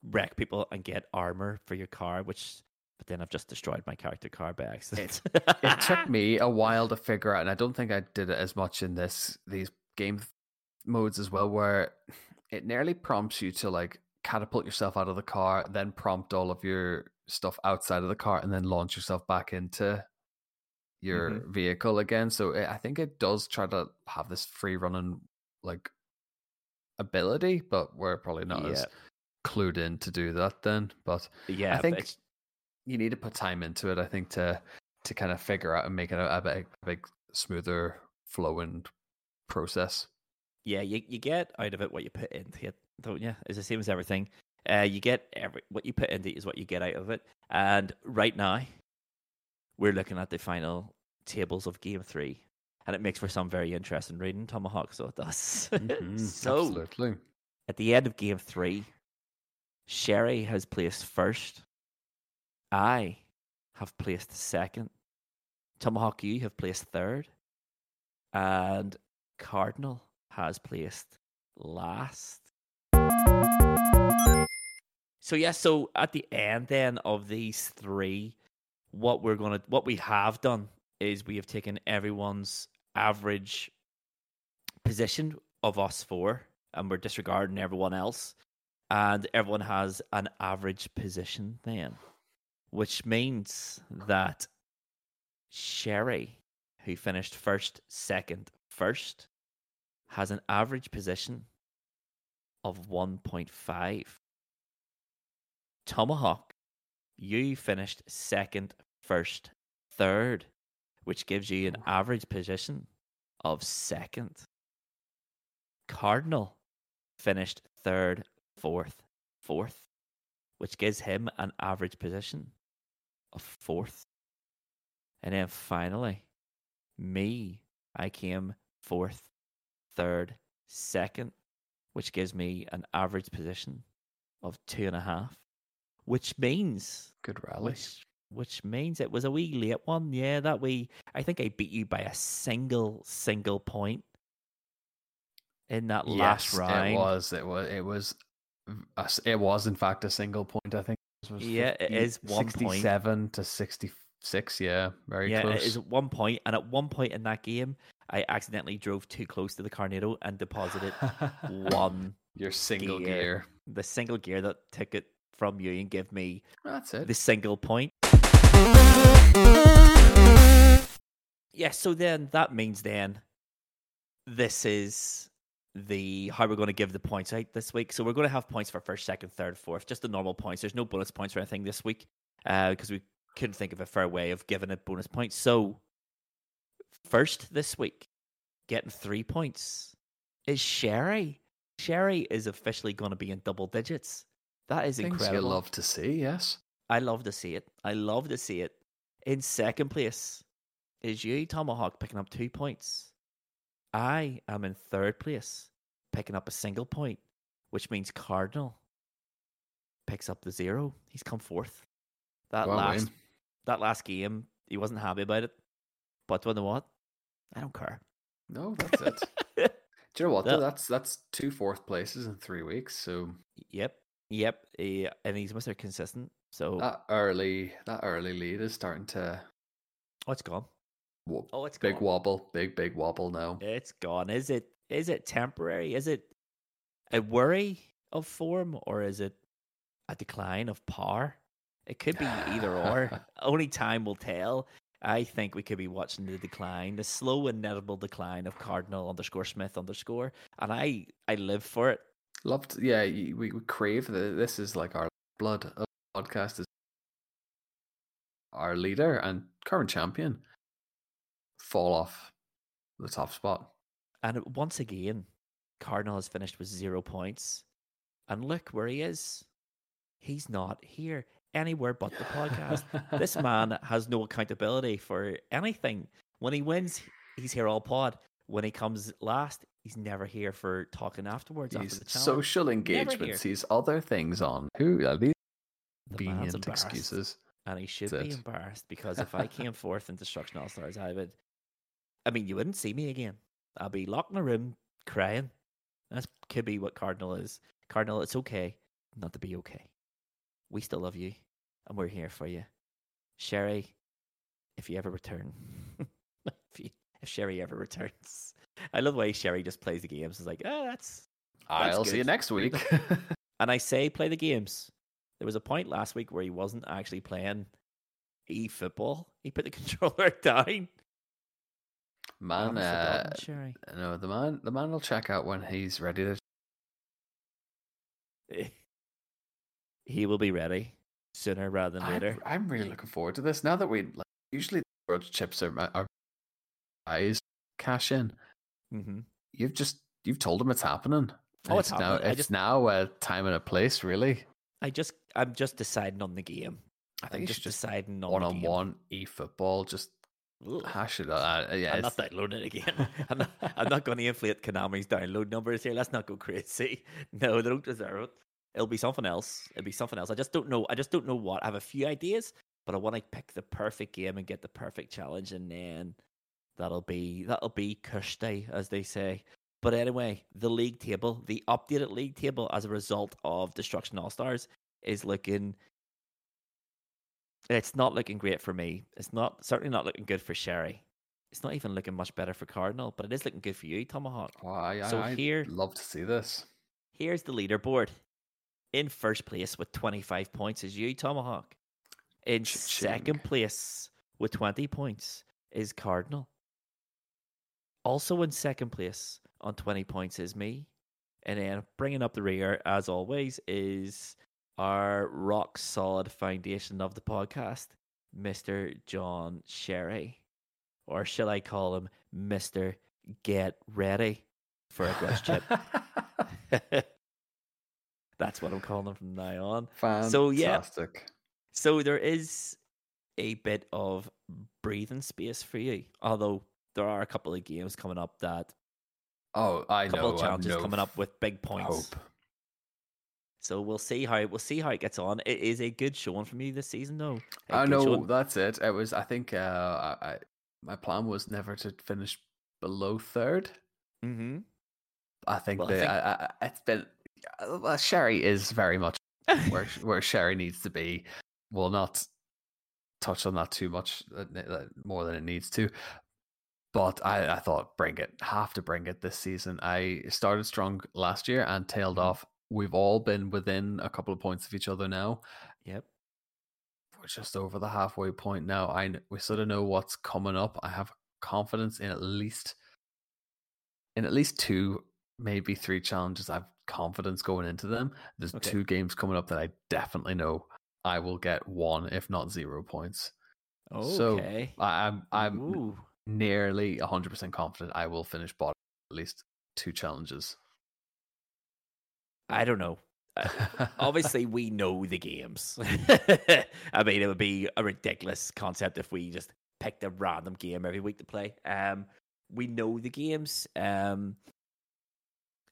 wreck people and get armor for your car. Which, but then I've just destroyed my character car by accident. it took [LAUGHS] me a while to figure out, and I don't think I did it as much in this these game modes as well, where it nearly prompts you to like catapult yourself out of the car, then prompt all of your stuff outside of the car, and then launch yourself back into mm-hmm. your vehicle again. So it, I think it does try to have this free running like ability, but we're probably not as clued in to do that then. But yeah, I think you need to put time into it. I think to to kind of figure out and make it a, a big, big smoother flowing process. yeah, you, you get out of it what you put into it, don't you? It's the same as everything. Uh, you get every what you put into it is what you get out of it. And right now, we're looking at the final tables of Game Three, and it makes for some very interesting reading, Tomahawk. So it does. Mhm, [LAUGHS] so absolutely. at the end of Game Three, Sherry has placed first. I have placed second. Tomahawk, you have placed third, and Cardinal has placed last. So yeah, so at the end then of these three, what we're gonna what we have done is we have taken everyone's average position of us four, and we're disregarding everyone else, and everyone has an average position then, which means that Sherry, who finished first, second, first, has an average position of 1.5. Tomahawk, you finished second, first, third, which gives you an average position of second. Cardinal finished third, fourth, fourth, which gives him an average position of fourth. And then finally, me, I came fourth, third, second, which gives me an average position of two and a half, which means Good rally. which which means it was a wee late one. Yeah, that we I think I beat you by a single single point in that last yes, round. it was. It was. It was. a It was in fact a single point. I think. It was Yeah, it 50 is one point. Sixty-seven to sixty-six. Yeah, very yeah, close. it is at one point, and at one point in that game, I accidentally drove too close to the Carnado and deposited [LAUGHS] one Your single gear. gear. the single gear that took it from you and give me That's it. the single point. Yeah, so then that means then this is the how we're going to give the points out this week. So we're going to have points for first, second, third, fourth, just the normal points. There's no bonus points or anything this week uh, because we couldn't think of a fair way of giving it bonus points. So first this week, getting three points is Sherry. Sherry is officially going to be in double digits. That is Things incredible. you love to see. Yes. I love to see it. I love to see it. In second place is you, Tomahawk, picking up two points. I am in third place, picking up a single point, which means Cardinal picks up the zero. He's come fourth. That Well, last Wayne. that last game, he wasn't happy about it. But you know what? I don't care. No, [LAUGHS] that's it. Do you know what? That- That's that's two fourth places in three weeks. So yep, yep. eh, and he's Mr. Consistent. So that early that early lead is starting to oh, it's gone. wo- Oh, it's big gone. wobble, big big wobble now. It's gone. Is it is it temporary? Is it a worry of form or is it a decline of power? It could be either or. [LAUGHS] Only time will tell. I think we could be watching the decline, the slow inevitable decline of Cardinal underscore Smith underscore, and I I live for it. Loved, yeah. We, we crave the, this is like our blood of podcast is our leader and current champion fall off the top spot. And once again, Cardinal has finished with zero points. And look where he is. He's not here anywhere but the podcast. this [LAUGHS] man has no accountability for anything. When he wins, he's here all pod. When he comes last, he's never here for talking afterwards after He's the challenge. social engagements. He's other things on. Who are these The convenient excuses? And he should That's be it. embarrassed because if I came [LAUGHS] fourth in Destruction Allstars, I would. I mean, you wouldn't see me again. I'd be locked in a room crying. That could be what Cardinal is. Cardinal, it's okay not to be okay. We still love you, and we're here for you. Sherry, if you ever return, [LAUGHS] if, Sherry ever returns, I love the way Sherry just plays the games. It's like, ah, that's. That's I'll see you next week. [LAUGHS] And I say play the games. There was a point last week where he wasn't actually playing e football. He put the [LAUGHS] controller down. man, uh, Sherry. no, the man, the man will check out when he's ready to. [LAUGHS] He will be ready sooner rather than I'm, later. I'm really looking forward to this. Now that we like, usually the grudge chips are are eyes cash in. hmm You've just you've told him it's happening. Oh, it's now. happening. I It's just- now a time and a place. Really, I just, I'm just deciding on the game. I I'm think you just just deciding on one on one e football. Just Ugh. hash it out. Uh, yeah, I'm it's- not downloading it again. [LAUGHS] I'm not, I'm not going to inflate Konami's download numbers here. Let's not go crazy. [LAUGHS] No, they don't deserve it. It'll be something else. It'll be something else. I just don't know. I just don't know what. I have a few ideas, but I want to pick the perfect game and get the perfect challenge, and then that'll be that'll be Day, as they say. But anyway, the league table, the updated league table as a result of Destruction Allstars, is looking. It's not looking great for me. It's not certainly not looking good for Sherry. It's not even looking much better for Cardinal, but it is looking good for you, Tomahawk. Oh, I, So I, here- love to see this. Here's the leaderboard. In first place with 25 points is you, Tomahawk. In Cha-ching. second place with 20 points is Cardinal. Also in second place on 20 points is me. And then bringing up the rear, as always, is our rock solid foundation of the podcast, Mr. John Sherry. Or shall I call him Mr. Get Ready for a grudge chip? [LAUGHS] [LAUGHS] That's what I'm calling him from now on. Fantastic. So, yeah. So there is a bit of breathing space for you, although there are a couple of games coming up that Oh, I a couple know. of challenges no coming up with big points. Hope. So we'll see how we'll see how it gets on. It is a good showing for me this season, though. A I know showing. that's it. It was. I think. Uh, I, I my plan was never to finish below third. Mm-hmm. I think Well, I think- I, it's been. Well, Sherry is very much [LAUGHS] where where Sherry needs to be. We'll not touch on that too much uh, uh, more than it needs to. But I, I thought bring it, have to bring it this season. I started strong last year and tailed Mhm. off. We've all been within a couple of points of each other now. Yep. We're just over the halfway point now. I we sort of know what's coming up. I have confidence in at least in at least two, maybe three challenges. I've confidence going into them. There's Okay. two games coming up that I definitely know I will get one, if not zero points. So, Okay. I, I'm I'm Ooh. Nearly 100% confident I will finish bottom at least two challenges. I don't know. Uh, [LAUGHS] Obviously, we know the games. [LAUGHS] I mean, it would be a ridiculous concept if we just picked a random game every week to play. Um, we know the games. Um,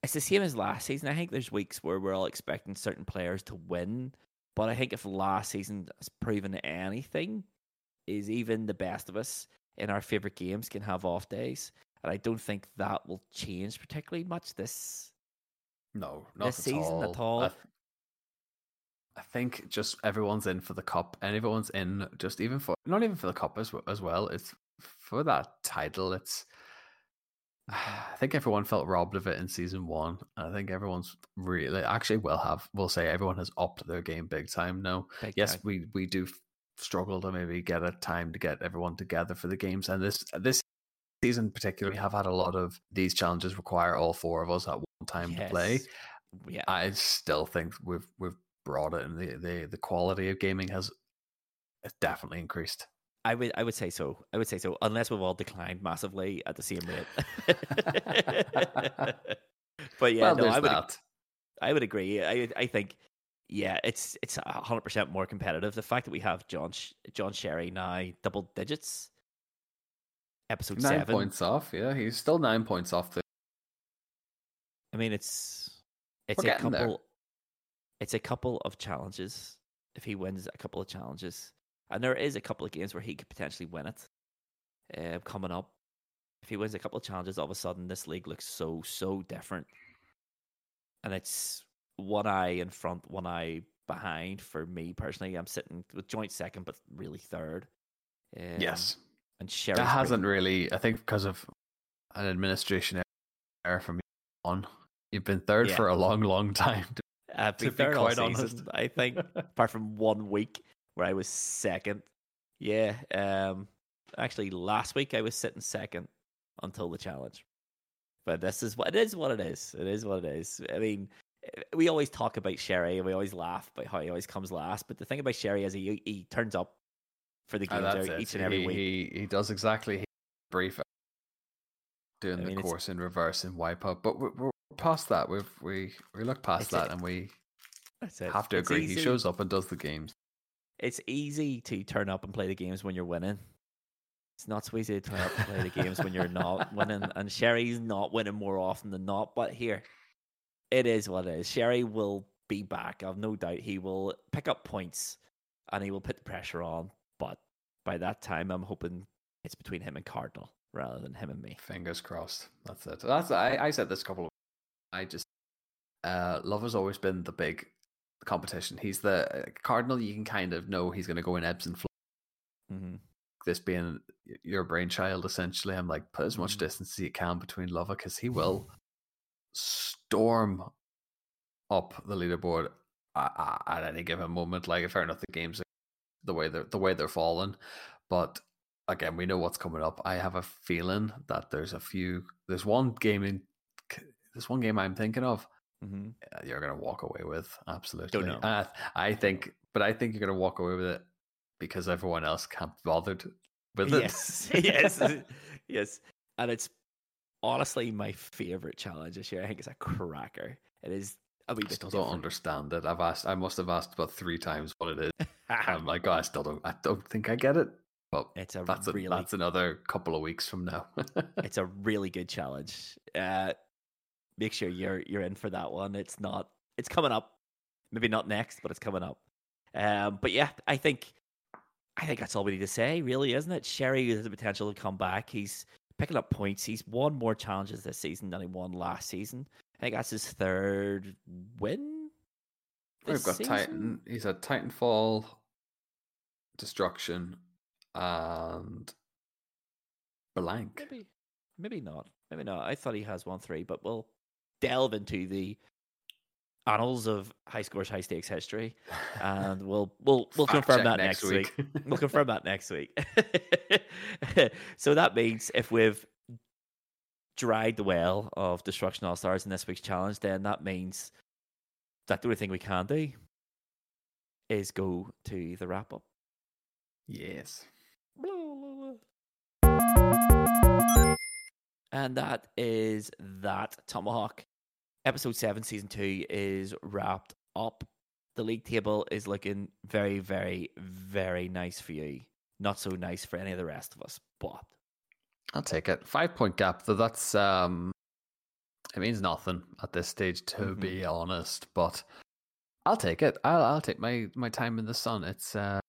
it's the same as last season. I think there's weeks where we're all expecting certain players to win, but I think if last season has proven anything, is even the best of us in our favorite games can have off days, and I don't think that will change particularly much this No, not This at season all. at all? I, th- I think just everyone's in for the cup, and everyone's in just even for not even for the cup as as well. It's for that title. It's [SIGHS] I think everyone felt robbed of it in season one. I think everyone's really actually will have. We'll say everyone has upped their game big time now. big yes, time. we we do struggle to maybe get a time to get everyone together for the games, and this this season particularly, we have had a lot of these challenges require all four of us at one time to play. Yeah, I still think we've we've brought it, and the the, the quality of gaming has definitely increased. I would I would say so. I would say so, unless we've all declined massively at the same rate. [LAUGHS] but yeah, well, no, I would that. I would agree. I I think yeah, it's it's hundred percent more competitive. The fact that we have John John Sherry now double digits, episode Nine seven. points off. Yeah, he's still nine points off. The, I mean, it's it's We're a getting there. couple. It's a couple of challenges. If he wins a couple of challenges, and there is a couple of games where he could potentially win it, uh, coming up. If he wins a couple of challenges, all of a sudden this league looks so so different, and it's one eye in front, one eye behind. For me personally, I'm sitting with joint second, but really third. Um, yes, and Sherry that hasn't really. I think because of an administration error from you on, you've been third Yeah. for a long, long time. I've to been be third all quite season, honest. I think. [LAUGHS] apart from one week where I was second. Yeah. Um actually last week I was sitting second until the challenge. But this is what it is what it is. It is what it is. I mean, we always talk about Sherry and we always laugh about how he always comes last. But the thing about Sherry is he he turns up for the ah, games that's every- each and every he, week. He, he does exactly he brief doing I the mean, it's- course in reverse and wipe up. But we're, we're past that. We've we we look past that a- and we it. have to It's agree. He shows up and does the games. It's easy to turn up and play the games when you're winning. It's not so easy to turn up and play the games when you're not [LAUGHS] winning. And Sherry's not winning more often than not. But here, it is what it is. Sherry will be back. I've no doubt he will pick up points and he will put the pressure on. But by that time, I'm hoping it's between him and Cardinal rather than him and me. Fingers crossed. That's it. That's I, I said this a couple of I just uh love has always been the big competition. He's the uh, Cardinal. You can kind of know he's going to go in ebbs and flows. Mm-hmm. This being your brainchild, essentially, I'm like put as much Mhm. distance as you can between Luvva because he will storm up the leaderboard at, at any given moment. Like, fair enough, the games the way they're the way they're falling, but again, we know what's coming up. I have a feeling that there's a few. There's one game in. There's one game I'm thinking of. hmm uh, You're gonna walk away with absolutely. Don't know. Uh, I think, but I think you're gonna walk away with it because everyone else can't be bothered with it. Yes, [LAUGHS] yes, [LAUGHS] yes. And it's honestly my favorite challenge this year. I think it's a cracker. It is a wee I still don't understand it. I've asked. I must have asked about three times what it is. [LAUGHS] I'm like, oh, I still don't. I don't think I get it. But it's a that's a, that's another couple of weeks from now. [LAUGHS] it's a really good challenge. Uh, make sure you're you're in for that one. It's not. It's coming up. Maybe not next, but it's coming up. Um, but yeah, I think I think that's all we need to say, really, isn't it? Sherry has the potential to come back. He's picking up points. He's won more challenges this season than he won last season. I think that's his third win. We've got season? Titan. He's had Titanfall, Destruction, and Blank. Maybe, maybe not. Maybe not. I thought he has one three, but we'll delve into the annals of high scores, high stakes history, [LAUGHS] and we'll we'll [LAUGHS] we'll confirm that next week. we'll confirm that next week. so that means if we've dried the well of Destruction Allstars in this week's challenge, then that means that the only thing we can do is go to the wrap up. yes. And that is that. Tomahawk. Episode 7, Season 2 is wrapped up. The league table is looking very, very, very nice for you. Not so nice for any of the rest of us, but I'll take it. Five point gap, though. That's um, it means nothing at this stage, to Mhm. be honest. But I'll take it. I'll I'll take my my time in the sun. It's uh,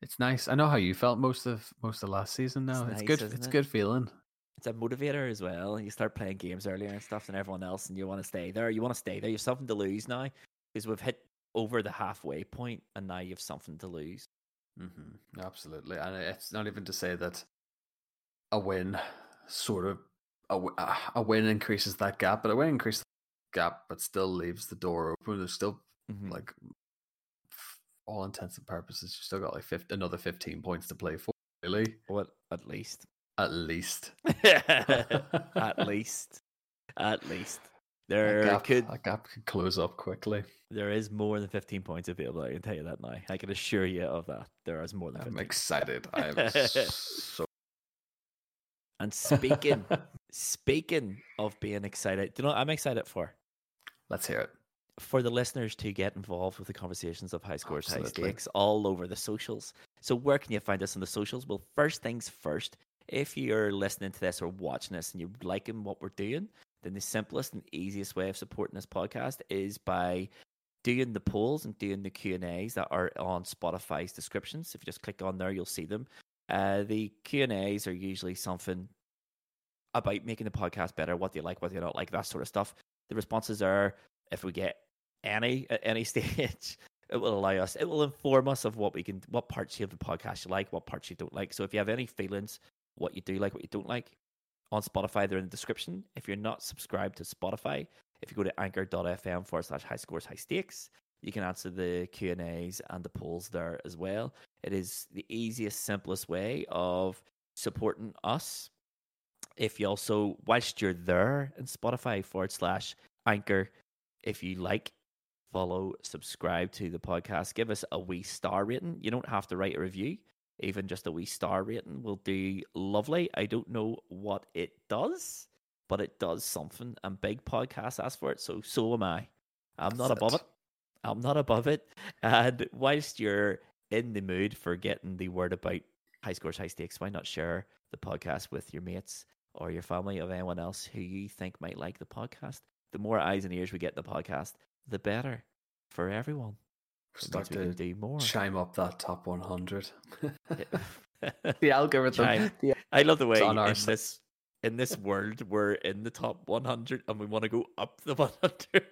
it's nice. I know how you felt most of most of last season. Now it's, nice, good. It's it? good feeling. It's a motivator as well. You start playing games earlier and stuff than everyone else, and you want to stay there. You want to stay there. You have something to lose now because we've hit over the halfway point, and now you have something to lose. hmm Absolutely, and it's not even to say that a win sort of a, a win increases that gap, but a win increases the gap, but still leaves the door open. There's still Mhm. like all intents and purposes, you still got like 50, another 15 points to play for, really, What at least. At least. [LAUGHS] at least. At least. That There gap, could that gap could close up quickly. there is more than fifteen points available, I can tell you that now. I can assure you of that. There is more than I'm 15. excited. I'm [LAUGHS] so. And speaking speaking of being excited, do you know what I'm excited for? Let's hear it. for the listeners to get involved with the conversations of high scores, high stakes all over the socials. So where can you find us on the socials? Well, first things first, if you're listening to this or watching this and you're liking what we're doing, then the simplest and easiest way of supporting this podcast is by doing the polls and doing the Q and A's that are on Spotify's descriptions. If you just click on there, you'll see them. Uh, the Q and A's are usually something about making the podcast better, what you like, what they do you not like, that sort of stuff. The responses are if we get any at any [LAUGHS] stage, it will allow us, it will inform us of what we can, what parts of the podcast you like, what parts you don't like. So if you have any feelings, what you do like, what you don't like, on Spotify, they're in the description. If you're not subscribed to Spotify, if you go to anchor.fm forward slash high scores, high stakes, you can answer the Q and A's and the polls there as well. It is the easiest, simplest way of supporting us. If you also, whilst you're there in Spotify forward slash anchor, if you like, follow, subscribe to the podcast, give us a wee star rating. You don't have to write a review, even just a wee star rating will do lovely. I don't know what it does, but it does something, and big podcasts ask for it, so so am I. I'm not That's above it. I'm not above it. [LAUGHS] And whilst you're in the mood for getting the word about high scores, high stakes, why not share the podcast with your mates or your family or anyone else who you think might like the podcast? The more eyes and ears we get in the podcast, the better for everyone. Start to do more. chime up that top 100. Yeah. [LAUGHS] the algorithm. Chime. the- I love the way in side. this in this world we're in the top 100 and we want to go up the 100.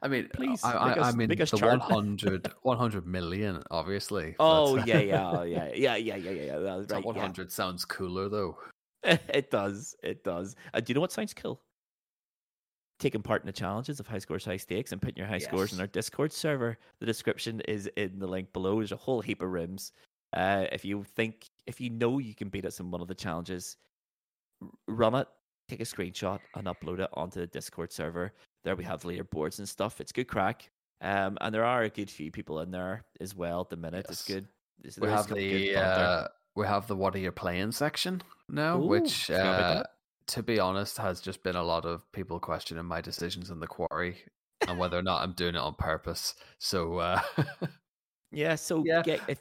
I mean, [LAUGHS] Please, I, I, us- I mean, the chart. 100, [LAUGHS] 100 million, obviously. Oh but- yeah, yeah, yeah, yeah, yeah, yeah, yeah. yeah. Top right. yeah. 100 sounds cooler though. it does. It does. Uh, do you know what sounds cool? Taking part in the challenges of high scores, high stakes, and putting your high scores in our Discord server. The description is in the link below. There's a whole heap of rooms. Uh, if you think, if you know you can beat us in one of the challenges, run it, take a screenshot, and upload it onto the Discord server. There we have leaderboards and stuff. It's good crack. Um, and there are a good few people in there as well at the minute. It's good. We have the uh, we have the what are you playing section now, Ooh, which uh. To be honest has just been a lot of people questioning my decisions in the quarry and whether or not I'm doing it on purpose. So uh, [LAUGHS] Yeah, so Yeah. get if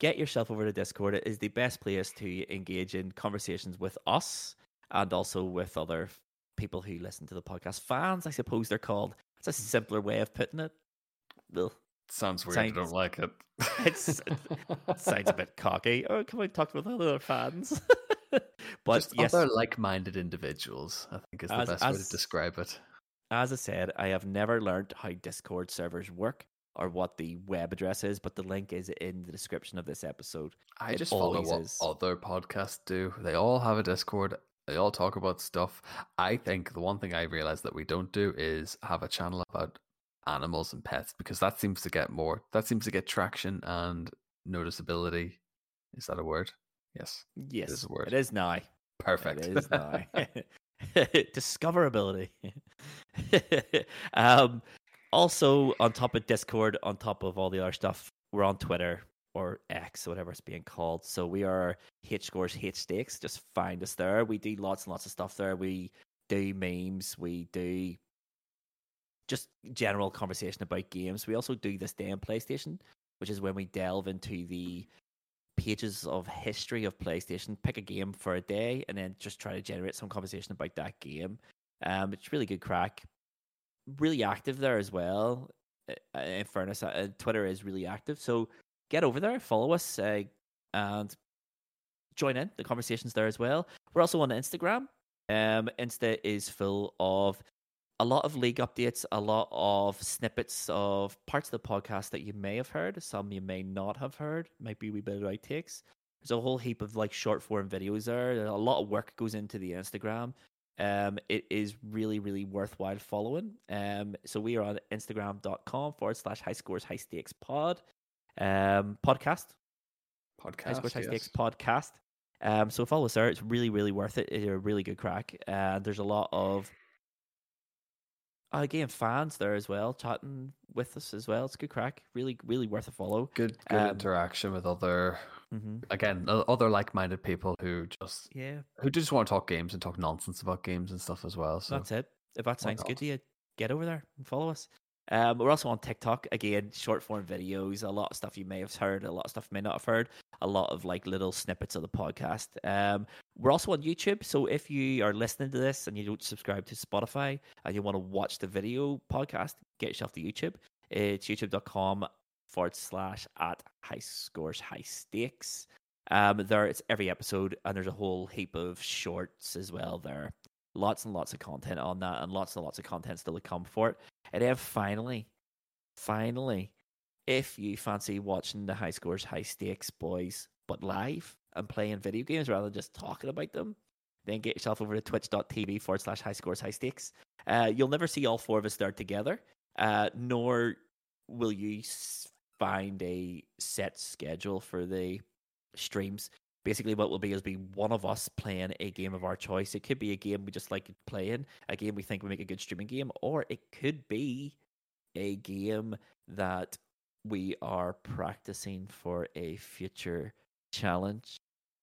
get yourself over to Discord. It is the best place to engage in conversations with us and also with other people who listen to the podcast. Fans, I suppose they're called. It's a simpler way of putting it. Ugh, sounds weird. I don't like it. [LAUGHS] It's it sounds a bit [LAUGHS] cocky. Oh, come on, talk with other fans. [LAUGHS] but Just yes, other like-minded individuals. I think is the As- best way to describe it. as I said, I have never learned how Discord servers work or what the web address is, but the link is in the description of this episode. I It just follow what is. other podcasts do. They all have a Discord. They all talk about stuff. I think the one thing I realized that we don't do is have a channel about animals and pets because that seems to get more. That seems to get traction and noticeability. Is that a word? Yes. Yes, is it is nigh. Perfect. It is nigh. [LAUGHS] [LAUGHS] Discoverability. [LAUGHS] um, also, on top of Discord, on top of all the other stuff, we're on Twitter or X, whatever it's being called. So we are H scores, H stakes. Just find us there. We do lots and lots of stuff there. We do memes. We do just general conversation about games. We also do this day on PlayStation, which is when we delve into the pages of history of PlayStation, pick a game for a day, and then just try to generate some conversation about that game. Um, it's really good crack. Really active there as well. In fairness, uh, Twitter is really active, so get over there, follow us, uh, and join in the conversations there as well. We're also on Instagram. Um, Insta is full of a lot of league updates, a lot of snippets of parts of the podcast that you may have heard, some you may not have heard, might be a wee bit of outtakes. There's a whole heap of like short form videos there. A lot of work goes into the Instagram. Um, it is really, really worthwhile following. Um, so we are on Instagram.com forward slash high scores high stakes pod. Um, podcast. Podcast. High Podcast. Scores High. Stakes podcast. Um, so follow us there. It's really, really worth it. It's a really good crack. And there's a lot of again fans there as well, chatting with us as well. It's good crack. Really, really worth a follow. Good, good Um, interaction with other, Mm-hmm. again, other like-minded people who just Yeah, who just want to talk games and talk nonsense about games and stuff as well. So that's it. If that sounds good to you, get over there and follow us. Um, we're also on TikTok again, short form videos. A lot of stuff you may have heard, a lot of stuff you may not have heard. A lot of like little snippets of the podcast. Um, we're also on YouTube, so if you are listening to this and you don't subscribe to Spotify and you want to watch the video podcast, get yourself to YouTube. It's youtube.com forward slash at high scores high stakes. Um, there it's every episode, and there's a whole heap of shorts as well there lots and lots of content on that and lots and lots of content still to come for it. And then finally, finally, if you fancy watching the high scores, high stakes boys, but live and playing video games rather than just talking about them, then get yourself over to twitch.tv forward slash high scores, high stakes. Uh, you'll never see all four of us there together, uh, nor will you find a set schedule for the streams basically what will be is be one of us playing a game of our choice. It could be a game we just like playing, a game we think would make a good streaming game, or it could be a game that we are practicing for a future challenge.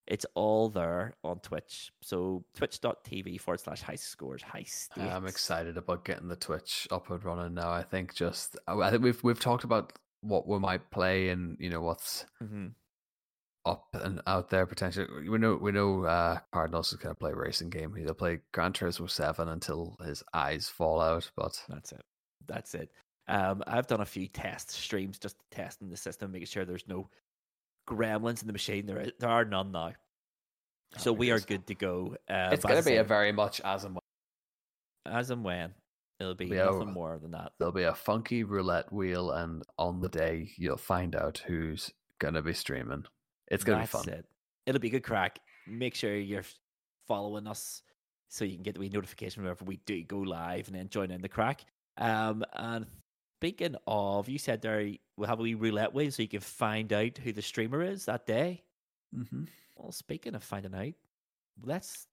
It's all there on Twitch. So twitch.tv forward slash high scores high stakes. I'm excited about getting the Twitch up and running now. I think just I think we've we've talked about what we might play and you know what's Mhm. up and out there potentially. We know we know uh, Cardinals is going to play a racing game. He'll play Gran Turismo Seven until his eyes fall out. But That's it. That's it. Um, I've done a few test streams just testing the system, making sure there's no gremlins in the machine. There, there are none now. So we are good to go. Uh, it's going to be a very much as and when. as and when. It'll be Yeah, nothing more than that. There'll be a funky roulette wheel, and on the day you'll find out who's gonna be streaming. It's gonna be fun. It. It'll be a good crack. Make sure you're following us so you can get the wee notification whenever we do go live and then join in the crack. Um, and speaking of, you said there we'll have a wee roulette wheel so you can find out who the streamer is that day. Mm-hmm. Well, speaking of finding out, let's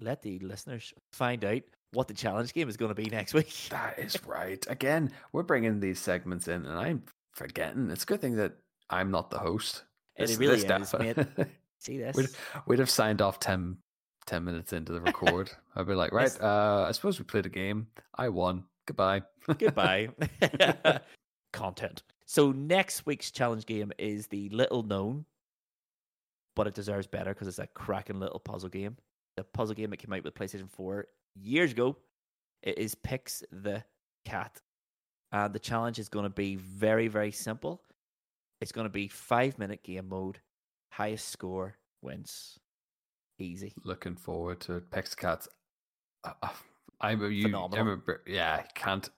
let the listeners find out what the challenge game is going to be next week. [LAUGHS] That is right. Again, we're bringing these segments in, and I'm forgetting. It's a good thing that I'm not the host. It This- really this is. [LAUGHS] See this? we'd, we'd have signed off 10, 10 minutes into the [LAUGHS] record. I'd be like, right, uh, I suppose we played a game. I won. Goodbye. Goodbye. [LAUGHS] [LAUGHS] Content. So next week's challenge game is the little known, but it deserves better because it's a cracking little puzzle game. The puzzle game that came out with PlayStation 4 years ago. It is Pix the Cat. And the challenge is going to be very, very simple. It's going to be five minute game mode. Highest score wins. Easy. Looking forward to it. Pix Cats. Uh, uh, I, you, Phenomenal. remember, yeah, can't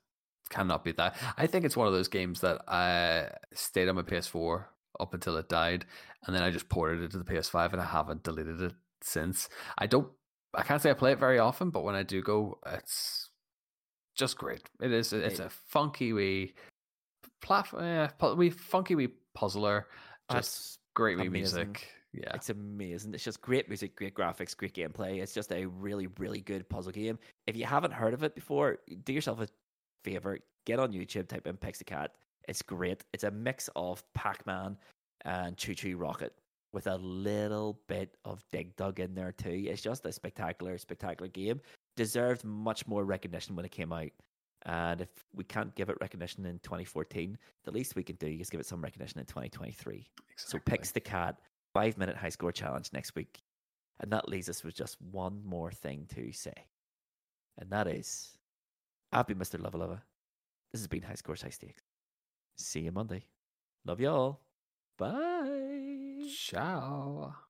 cannot beat that. I think it's one of those games that I stayed on my PS4 up until it died, and then I just ported it to the PS5, and I haven't deleted it since. I don't. I can't say I play it very often, but when I do go, it's just great. It is. It's a funky wee platform. Eh, pu- wee funky wee puzzler. Just That's great wee amazing. music. Yeah. It's amazing. It's just great music, great graphics, great gameplay. It's just a really, really good puzzle game. If you haven't heard of it before, do yourself a favor. Get on YouTube, type in Pix the Cat. It's great. It's a mix of Pac Man and ChuChu Rocket with a little bit of Dig Dug in there too. It's just a spectacular, spectacular game. Deserved much more recognition when it came out. And if we can't give it recognition in 2014, the least we can do is give it some recognition in 2023. So exactly. picks the cat, five minute high score challenge next week. And that leaves us with just one more thing to say. And that is I've been Mr. Luvva Luvva. This has been High Scores High Stakes. See you Monday. Love you all. Bye. Ciao.